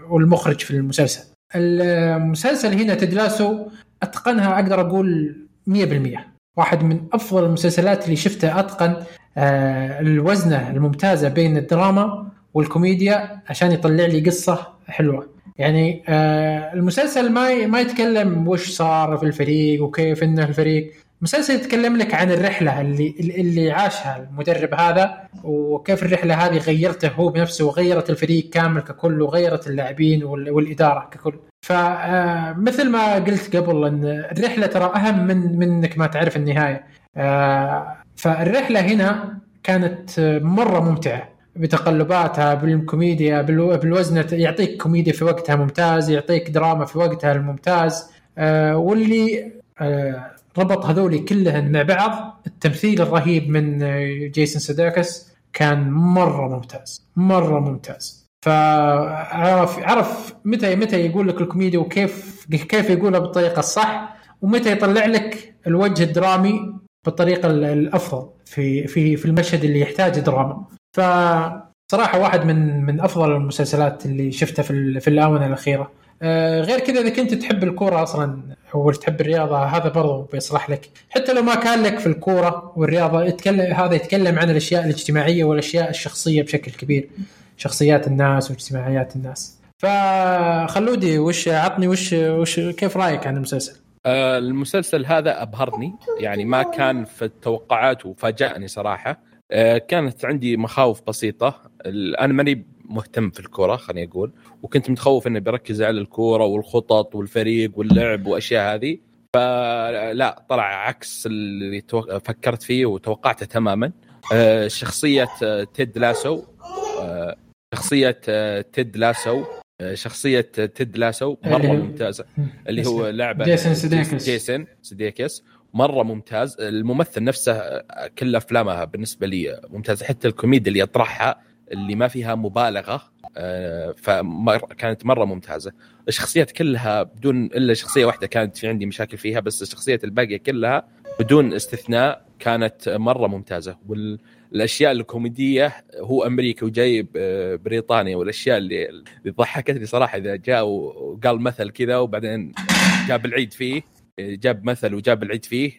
والمخرج في المسلسل. المسلسل هنا تدلاسو أتقنها أقدر أقول 100% واحد من أفضل المسلسلات اللي شفتها أتقن آه، الوزنة الممتازة بين الدراما والكوميديا عشان يطلع لي قصة حلوة. يعني آه المسلسل ما ما يتكلم وش صار في الفريق وكيف إنه الفريق. المسلسل يتكلم لك عن الرحلة اللي اللي عاشها المدرب هذا وكيف الرحلة هذه غيرته هو بنفسه وغيرت الفريق كامل ككل وغيرت اللاعبين وال- والإدارة ككل. فمثل ما قلت قبل إن الرحلة ترى أهم من من انك ما تعرف النهاية. آه، فالرحلة هنا كانت آه، مرة ممتعة بتقلباتها بالكوميديا بالو- بالوزنة يعطيك كوميديا في وقتها ممتاز يعطيك دراما في وقتها الممتاز. آه، واللي آه، ربط هذولي كلهن مع بعض. التمثيل الرهيب من آه، جيسون سوديكس كان مرة ممتاز مرة ممتاز. فعرف عرف متى متى يقول لك الكوميديا وكيف كيف يقولها بالطريقة الصح ومتى يطلع لك الوجه الدرامي بالطريقة ال- الأفضل في في في المشهد اللي يحتاج دراما. فصراحة واحد من من أفضل المسلسلات اللي شفتها في في الآونة الأخيرة. آه، غير كذا إذا كنت تحب الكورة أصلا أو تحب الرياضة هذا برضو بيصلح لك. حتى لو ما كان لك في الكورة والرياضة يتكلم هذا يتكلم عن الأشياء الاجتماعية والأشياء الشخصية بشكل كبير. شخصيات الناس واجتماعيات الناس. فخلودي وش عطني وش وش كيف رأيك عن المسلسل؟ آه، المسلسل هذا أبهرني. يعني ما كان في التوقعات وفاجأني صراحة. آه، كانت عندي مخاوف بسيطة. أنا ماني مهتم في الكورة خليني أقول. وكنت متخوف انه بيركز على الكورة والخطط والفريق واللعب وأشياء هذه. فلا طلع عكس اللي فكرت فيه وتوقعته تماما. آه، شخصية آه، تيد لاسو. آه، شخصية تيد لاسو. شخصية تيد لاسو مرة اللي- ممتازة. اللي هو لعبة جيسون سوديكس. جيسون سوديكس مرة ممتاز. الممثل نفسه كل أفلامه بالنسبة لي ممتازة. حتى الكوميديا اللي يطرحها اللي ما فيها مبالغة. فكانت مرة ممتازة. الشخصيات كلها بدون إلا شخصية واحدة كانت في عندي مشاكل فيها بس الشخصيات الباقية كلها بدون استثناء كانت مرة ممتازة. والاشياء الكوميدية هو أمريكي وجاي بريطانيا والأشياء اللي اللي ضحكتني صراحة إذا جاء وقال مثل كذا وبعدين جاب العيد فيه جاب مثل وجاب العيد فيه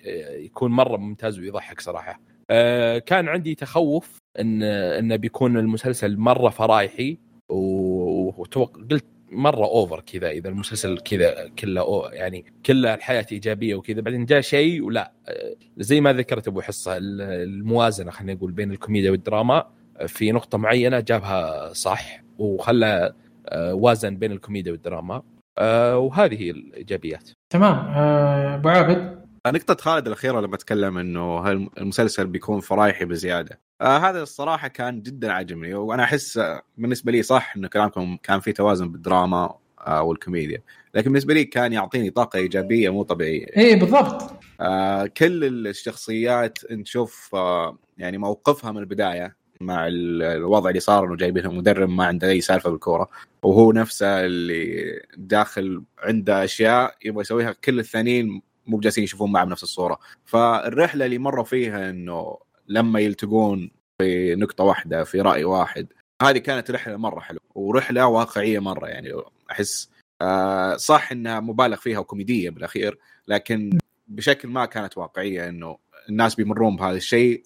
يكون مرة ممتاز ويضحك صراحة. آه، كان عندي تخوف ان إنه بيكون المسلسل مرة فرايحي. وقلت مرة اوفر كذا إذا المسلسل كذا كله يعني كله الحياة إيجابية وكذا بعدين جاء شيء ولا زي ما ذكرت أبو حصة ال- الموازنة خلينا نقول بين الكوميديا والدراما في نقطة معينة جابها صح وخلى آه، وازن بين الكوميديا والدراما آه وهذه الإيجابيات. تمام آه، أبو عابد؟ نقطة خالد الأخيرة لما تكلم إنه المسلسل بيكون فرايحي بزيادة. آه هذا الصراحة كان جدا عجبني وأنا أحس بالنسبة لي صح إنه كلامكم كان في توازن بالدراما آه والكوميديا. لكن بالنسبة لي كان يعطيني طاقة إيجابية مو طبيعية. إيه بالضبط. آه كل الشخصيات نشوف آه يعني موقفها من البداية مع ال- الوضع اللي صار إنه جايبين لهم مدرب ما عنده أي سالفة بالكورة وهو نفسه اللي داخل عنده أشياء يبغى يسويها كل الثانيين مو جالسين يشوفون معه بنفس الصورة. فالرحلة اللي مروا فيها إنه لما يلتقون في نقطة واحدة في رأي واحد هذه كانت رحلة مرة حلوة ورحلة واقعية مرة يعني. أحس آه صح إنها مبالغ فيها وكوميدية بالأخير لكن بشكل ما كانت واقعية إنه الناس بيمرون بهذا الشيء.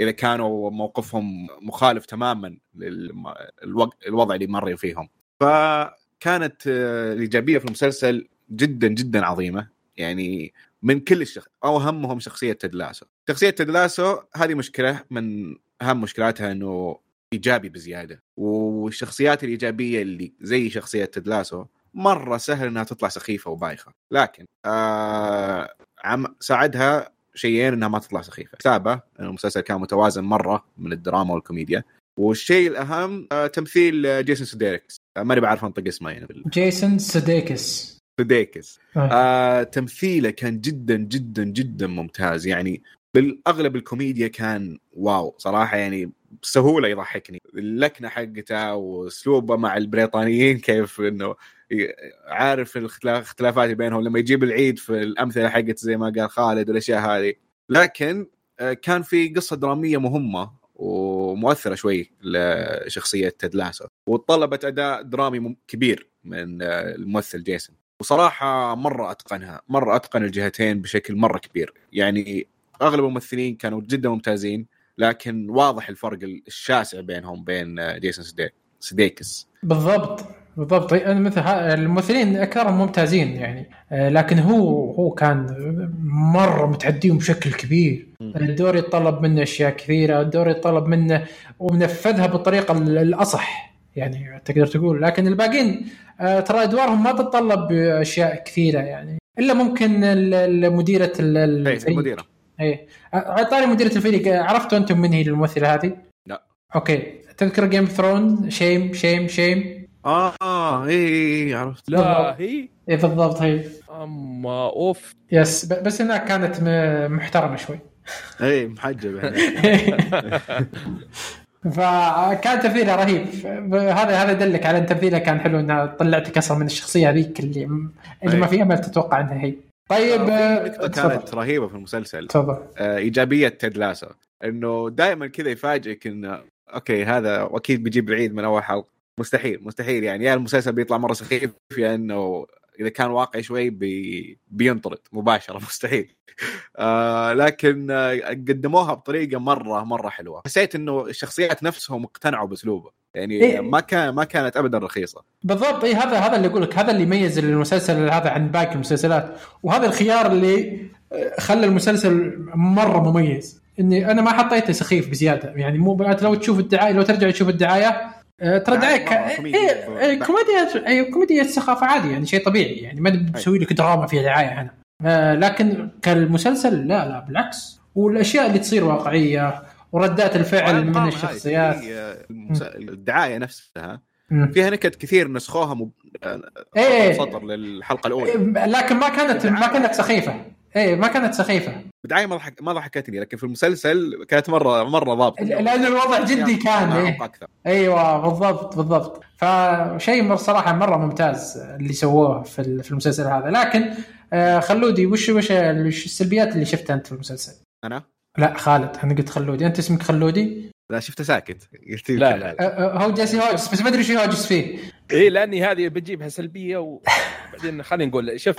إذا كانوا موقفهم مخالف تماما للوضع اللي مر فيهم. فكانت آه، الإيجابية في المسلسل جدا جدا عظيمة. يعني من كل الشخص أو اهمهم شخصية تدلاسو شخصية تدلاسو هذه مشكلة من أهم مشكلاتها إنه إيجابي بزيادة. والشخصيات الإيجابية اللي زي شخصية تدلاسو مرة سهل إنها تطلع سخيفة وبايخة. لكن آه عم ساعدها شيئين إنها ما تطلع سخيفة. كتابه المسلسل كان متوازن مرة من الدراما والكوميديا. والشيء الأهم آه تمثيل جيسون سوديكس آه ماني بعرف أنطق اسمه يعني بال- جيسون سوديكس سوديكس آه. آه تمثيله كان جدا جدا جدا ممتاز. يعني بالأغلب الكوميديا كان wow صراحة يعني بسهولة يضحكني. اللكنة حقته وأسلوبه مع البريطانيين كيف إنه عارف الاختلا- الاختلافات بينهم لما يجيب العيد في الأمثلة حقت زي ما قال خالد والأشياء هذه. لكن آه، كان في قصة درامية مهمة ومؤثرة شوي لشخصية تيد لاسو. وطلبت أداء درامي كبير من آه، الممثل جيسون. وصراحة مرة أتقنها مرة أتقن الجهتين بشكل مرة كبير. يعني أغلب الممثلين كانوا جدا ممتازين لكن واضح الفرق الشاسع بينهم بين آه، جيسون سدي- سديكس. بالضبط بالضبط. مثل الممثلين أكثرهم ممتازين يعني. آه، لكن هو هو كان مرة متعديهم بشكل كبير. الدور يتطلب منه أشياء كثيرة الدور يتطلب منه ومنفذها بالطريقة ال- الأصح يعني تقدر تقول. لكن الباقيين ترى إدوارهم ما تتطلب اشياء كثيرة يعني إلا ممكن ال- ال- مديرة ال- ال- إيه، الفريق. المديرة. على طاري مديرة الفريق. آه، عرفتوا أنتم من هي الممثلة هذه؟ لا. أوكي. تذكر جيم ثرون شيم شيم شيم آه اي اي عرفت. لا هي؟ إيه بالضبط هي. أما أوف. يس بس هناك كانت محترمة شوي. اي محجب يعني فكان تمثيلها رهيب. هذا هذا يدلك على أن تمثيلها كان حلو إنها طلعتك أصلا من الشخصية هذيك اللي اللي ما. في امل تتوقع إنها هي. طيب في آه، نقطة كانت رهيبة في المسلسل. تفضل. آه، إيجابية تيد لاسو إنه دائما كذا يفاجئك انه okay هذا أكيد بيجيب العيد من أول حلقة. مستحيل مستحيل يعني. يا المسلسل بيطلع مرة سخيف يا إنه إذا كان واقعي شوي بي بينطرد. مباشرة <laughs> مستحيل. آه لكن آه قدموها بطريقة مرة مرة حلوة. حسيت إنه الشخصيات نفسهم اقتنعوا بأسلوبه. يعني إيه. ما كان ما كانت ابدا رخيصة. بالضبط. اي هذا هذا اللي أقول لك هذا اللي يميز المسلسل هذا عن باقي المسلسلات. وهذا الخيار اللي آه، خلى المسلسل مرة مميز. إني أنا ما حطيته سخيف بزيادة. يعني مو لو تشوف الدعاية لو ترجع تشوف الدعاية آه، ترى الدعايه ك- مرة كوميديا. إيه، إيه، كوميديا أي كوميديا السخافه عادي يعني شيء طبيعي يعني ما بسوي لك دراما فيها دعاية هنا. آه، لكن كالمسلسل لا لا بالعكس. والأشياء اللي تصير واقعية وردات الفعل من الشخصيات. في، آه، المس- الدعاية نفسها. مم. فيها نكت كثير نسخوها مب... إيه. سطر للحلقة الأولى. إيه، لكن ما كانت ما كانت سخيفة. إيه ما كانت سخيفة. بداية ما ضحك ما ضحكتني لكن في المسلسل كانت مره مرة ضابطه لأن الوضع جدي كان إيه. أكثر. أيوه بالضبط بالضبط. فشيء صراحة مرة ممتاز اللي سووه في ال- في المسلسل هذا. لكن آه، خلودي وش وش السلبيات اللي شفتها أنت في المسلسل؟ أنا؟ لا خالد أنا قلت خلودي. أنت اسمك خلودي؟ لا شفته ساكت قلت لا كذا. لا آه، آه، هو جالس يهاجس بس ما أدري شو يهاجس فيه. اي لأني هذه بجيبها سلبية وبعدين خلينا نقول شوف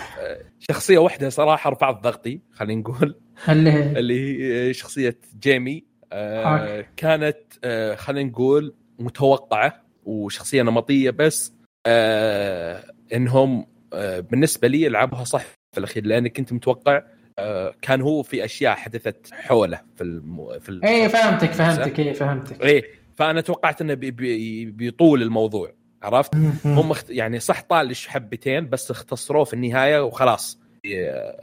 شخصية واحدة صراحة رفعت ضغطي خلينا نقول. اللي هي؟ شخصية جيمي. آه. كانت آه خلينا نقول متوقعة وشخصية نمطية بس آه إنهم آه بالنسبة لي لعبوها صح في الأخير لأني كنت متوقع آه كان هو في أشياء حدثت حوله في الم... في ال... إيه فهمتك فهمتك إيه فهمتك. إيه فأنا توقعت إنه بي بيطول الموضوع. عرفت؟ هم اخت... يعني صح طالش حبتين بس اختصروه في النهاية وخلاص.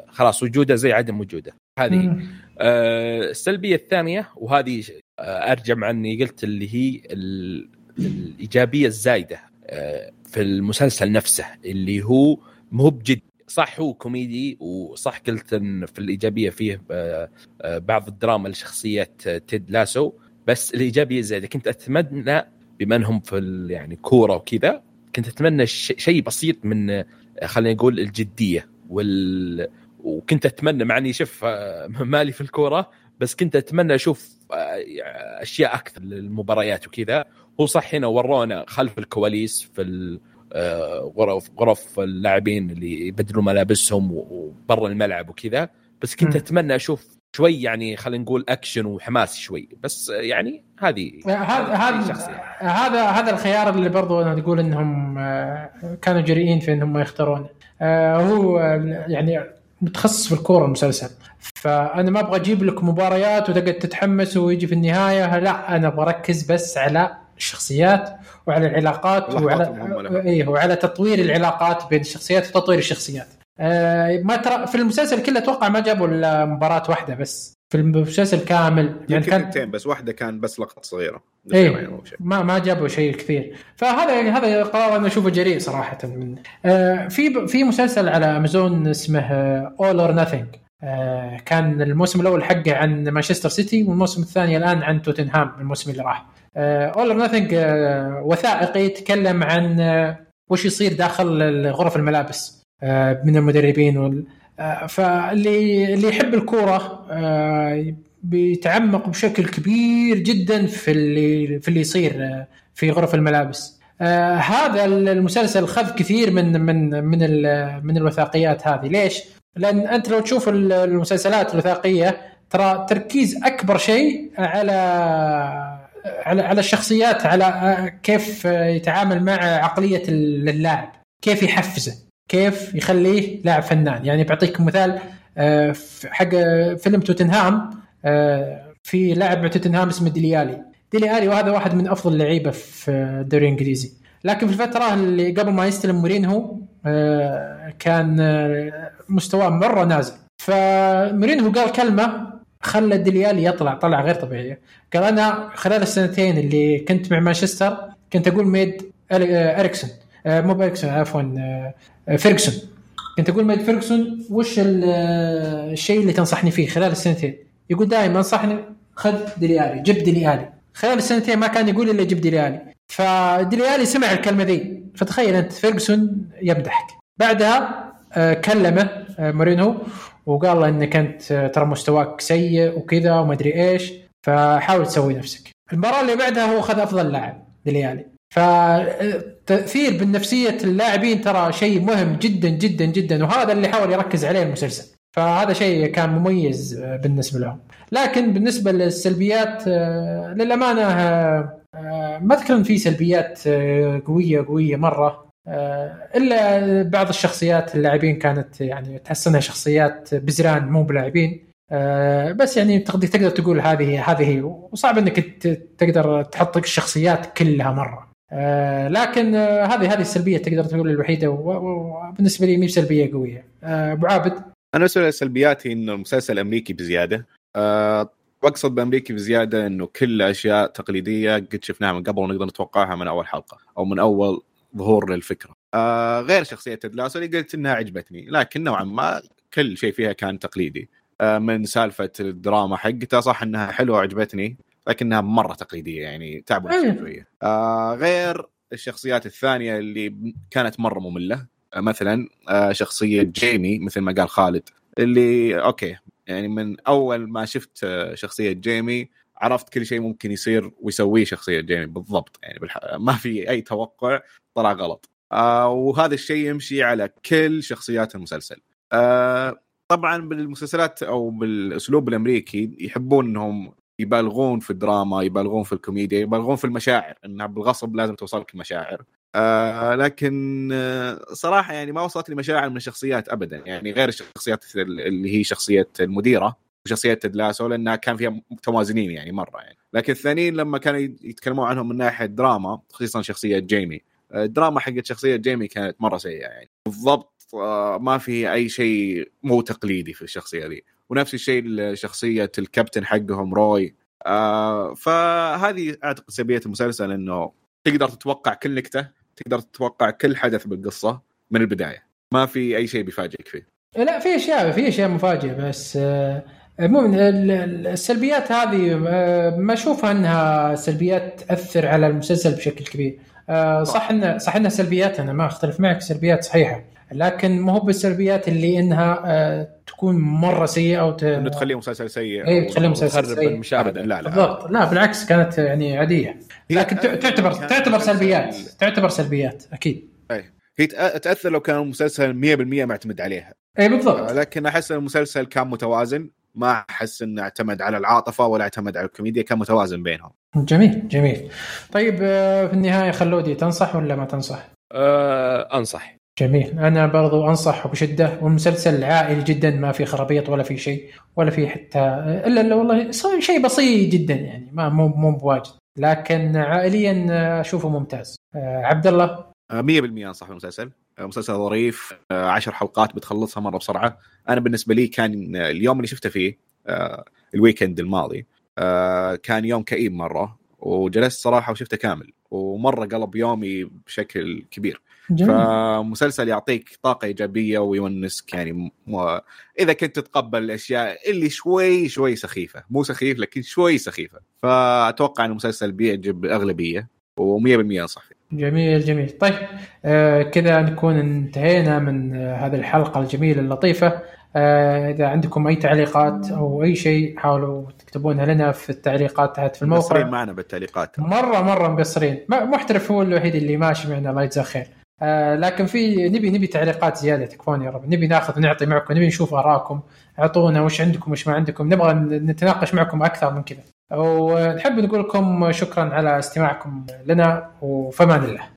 خلاص وجوده زي عدم وجوده. هذه. آه السلبية الثانية وهذه آه أرجع مع أني قلت اللي هي ال... الإيجابية الزايدة آه في المسلسل نفسه اللي هو مو بجد. صح هو كوميدي وصح قلت إن في الإيجابية فيه آه آه بعض الدراما لشخصية تيد لاسو بس الإيجابية الزايدة. كنت أتمنى بما انهم في يعني كورة وكذا كنت أتمنى شيء بسيط من آه، خلينا نقول الجدية وال وكنت أتمنى مع إني شوف آه، <laughs> مالي في الكورة بس كنت أتمنى أشوف آه، أشياء أكثر للمباريات وكذا هو صح هنا ورونا خلف الكواليس في غرف غرف اللاعبين اللي يبدلوا ملابسهم وبرا الملعب وكذا بس كنت. أتمنى أشوف شوي يعني خلينا نقول اكشن وحماس شوي. بس يعني هذه هذا هذا. هذا هذا الخيار اللي برضو أنا تقول إنهم آه، كانوا جريئين في إنهم يختارونه آه، هو آه، يعني متخصص في الكورة المسلسل. فأنا ما أبغى أجيب لك مباريات وتقعد تتحمس ويجي في النهاية. لا أنا بركز بس على الشخصيات وعلى العلاقات وعلى. إيه وعلى تطوير العلاقات بين الشخصيات وتطوير الشخصيات. ما ترى في المسلسل كله أتوقع ما جابوا إلا مباراة واحدة بس. في المسلسل كامل يعني كان اثنتين بس. واحدة كان بس لقطة صغيرة. إيه شيء. ما ما جابوا شيء كثير. فهذا هذا قرار أنا أشوفه جريء صراحة. من آه في في مسلسل على أمازون اسمه All or Nothing كان الموسم الأول حقه عن مانشستر سيتي والموسم الثاني الآن عن توتنهام الموسم اللي راح. All or Nothing وثائقي يتكلم عن آه، وش يصير داخل غرف الملابس. آه، من المدربين وال آه، فاللي اللي يحب الكورة آه، بيتعمق بشكل كبير جدا في اللي في اللي يصير آه، في غرف الملابس. آه، هذا المسلسل خذ كثير من من من من الوثائقيات هذه. ليش؟ لأن أنت لو تشوف ال- المسلسلات الوثائقيه ترى تركيز أكبر شيء على على على الشخصيات على آه، كيف يتعامل مع عقلية اللاعب كيف يحفزه. كيف يخليه لاعب فنان. يعني بعطيك مثال آه، حق فيلم توتنهام آه، في لاعب مع توتنهام اسمه ديليالي ديليالي وهذا واحد من أفضل اللعيبة في الدوري الإنجليزي. لكن في الفترة اللي قبل ما يستلم مورينهو آه، كان مستواه مرة نازل. فمورينهو قال كلمة خلى ديليالي يطلع طلع غير طبيعيه قال أنا خلال السنتين اللي كنت مع مانشستر كنت أقول ميد إريكسون. مو باريكسون عفوا آه، آه، فيرجسون كنت أقول ميد فيرجسون وش ال- آه، الشيء اللي تنصحني فيه خلال السنتين؟ يقول دائما أنصحني خذ ديليالي جيب ديليالي خلال السنتين ما كان يقول إلا جيب ديليالي فديليالي سمع الكلمة ذي. فتخيل أنت فيرجسون يمدحك. بعدها آه، كلمه آه، مورينهو وقال له إنك أنت آه، ترى مستواك سيء وكذا وما أدري إيش. فحاول تسوي نفسك. المباراة اللي بعدها هو اخذ أفضل لاعب ديليالي فالتاثير بالنفسية اللاعبين ترى شيء مهم جدا جدا جدا وهذا اللي حاول يركز عليه المسلسل. فهذا شيء كان مميز بالنسبة لهم. لكن بالنسبة للسلبيات آه، للأمانة آه، آه، ما أذكر في سلبيات قوية قوية مرة. إلا بعض الشخصيات اللاعبين كانت يعني تحس انها شخصيات بزران مو بلاعبين. بس يعني تقدر تقول هذه هذه وصعب إنك تقدر تحط الشخصيات كلها مرة. آه، لكن آه، هذه هذه السلبية تقدر تقول الوحيدة وبالنسبة لي مي بسلبيه قوية. آه، أبو عابد؟ أنا بالنسبة سلبياتي إنه المسلسل أمريكي بزيادة. وأقصد بأمريكي بزيادة إنه كل أشياء تقليدية قد شفناها من قبل ونقدر نتوقعها من أول حلقة أو من أول ظهور للفكرة. غير شخصية تيد لاسو اللي قلت إنها عجبتني لكن نوعا ما كل شيء فيها كان تقليدي. من سالفة الدراما حقتها صح إنها حلوة وعجبتني. لكنها مرة تقليدية يعني تعبوا شوية. أه غير الشخصيات الثانية اللي كانت مرة مملة. آه، مثلا آه، شخصية جيمي مثل ما قال خالد اللي okay يعني من أول ما شفت آه، شخصية جيمي عرفت كل شيء ممكن يصير ويسويه شخصية جيمي بالضبط. يعني بالح... ما في أي توقع طلع غلط. آه وهذا الشيء يمشي على كل شخصيات المسلسل. آه طبعا بالمسلسلات أو بالأسلوب الأمريكي يحبون إنهم يبالغون في الدراما يبالغون في الكوميديا يبالغون في المشاعر إنها بالغصب لازم توصلك المشاعر. آه لكن آه صراحة يعني ما وصلت لي مشاعر من الشخصيات ابدا يعني غير الشخصيات اللي هي شخصية المديرة وشخصية تيد لاسو لأنها كان فيها متوازنين يعني مرة يعني. لكن الثانيين لما كانوا يتكلمون عنهم من ناحية دراما خصيصا شخصية جيمي الدراما حقت شخصية جيمي كانت مرة سيئة يعني. بالضبط آه، ما في أي شيء مو تقليدي في الشخصية ذي. ونفس الشيء شخصيه الكابتن حقهم روي. آه فهذه أعتقد سلبية المسلسل إنه تقدر تتوقع كل نكتة تقدر تتوقع كل حدث بالقصة من البداية. ما في أي شيء بيفاجئك فيه. لا في أشياء في أشياء مفاجئة بس آه مو السلبيات هذه آه ما أشوفها إنها سلبيات تأثر على المسلسل بشكل كبير. آه صح انه صح انها سلبيات أنا ما أختلف معك سلبيات صحيحة. لكن مو بالسلبيات اللي إنها آه تكون مرة سيئة أو ت... إنه تخليه مسلسل سيء اي تخليه مسلسل سيء. المشاهدة. لا لا. بالضبط. لا بالعكس كانت يعني عادية. لكن تعتبر تعتبر سلبيات. تعتبر سلبيات أكيد. أي. هي تأثر لو كان المسلسل 100% معتمد عليها. اي بالضبط. لكن أحس المسلسل كان متوازن. ما أحس إنه اعتمد على العاطفة ولا اعتمد على الكوميديا. كان متوازن بينهم. جميل جميل. طيب في النهاية خلودي تنصح ولا ما تنصح؟ أه أنصح. جميل. أنا برضو أنصح بشدة والمسلسل عائلي جدا ما في خرابيط ولا في شيء ولا في حتى إلا الا والله شيء بسيط جدا يعني ما مو مو بواجد. لكن عائليا أشوفه ممتاز. عبد الله؟ 100% أنصح بالمسلسل. مسلسل ظريف. عشر حلقات بتخلصها مرة بسرعة. أنا بالنسبة لي كان اليوم اللي شفته فيه الويكند الماضي كان يوم كئيب مرة وجلست صراحة وشفته كامل. ومرة قلب يومي بشكل كبير. جميل. فمسلسل يعطيك طاقة إيجابية ويونسك يعني م... إذا كنت تتقبل الأشياء اللي شوي شوي سخيفة. مو سخيف لكن شوي سخيفة. فأتوقع أن المسلسل بيعجب الأغلبية و100% أنصح فيه. جميل جميل. طيب آه كذا نكون انتهينا من آه هذه الحلقة الجميلة اللطيفة. آه إذا عندكم أي تعليقات أو أي شيء حاولوا تكتبونها لنا في التعليقات تحت في الموقع. مقصرين معنا بالتعليقات. مرة مرة مقصرين. محترف هو الوحيد اللي ماشي معنا الله يجزاه خير. آه لكن في نبي نبي تعليقات زيادة تكفون يا رب. نبي ناخذ ونعطي معكم نبي نشوف آرائكم. اعطونا وش عندكم وش ما عندكم. نبغى نتناقش معكم أكثر من كذا. ونحب نقول لكم شكرا على استماعكم لنا وفمان الله.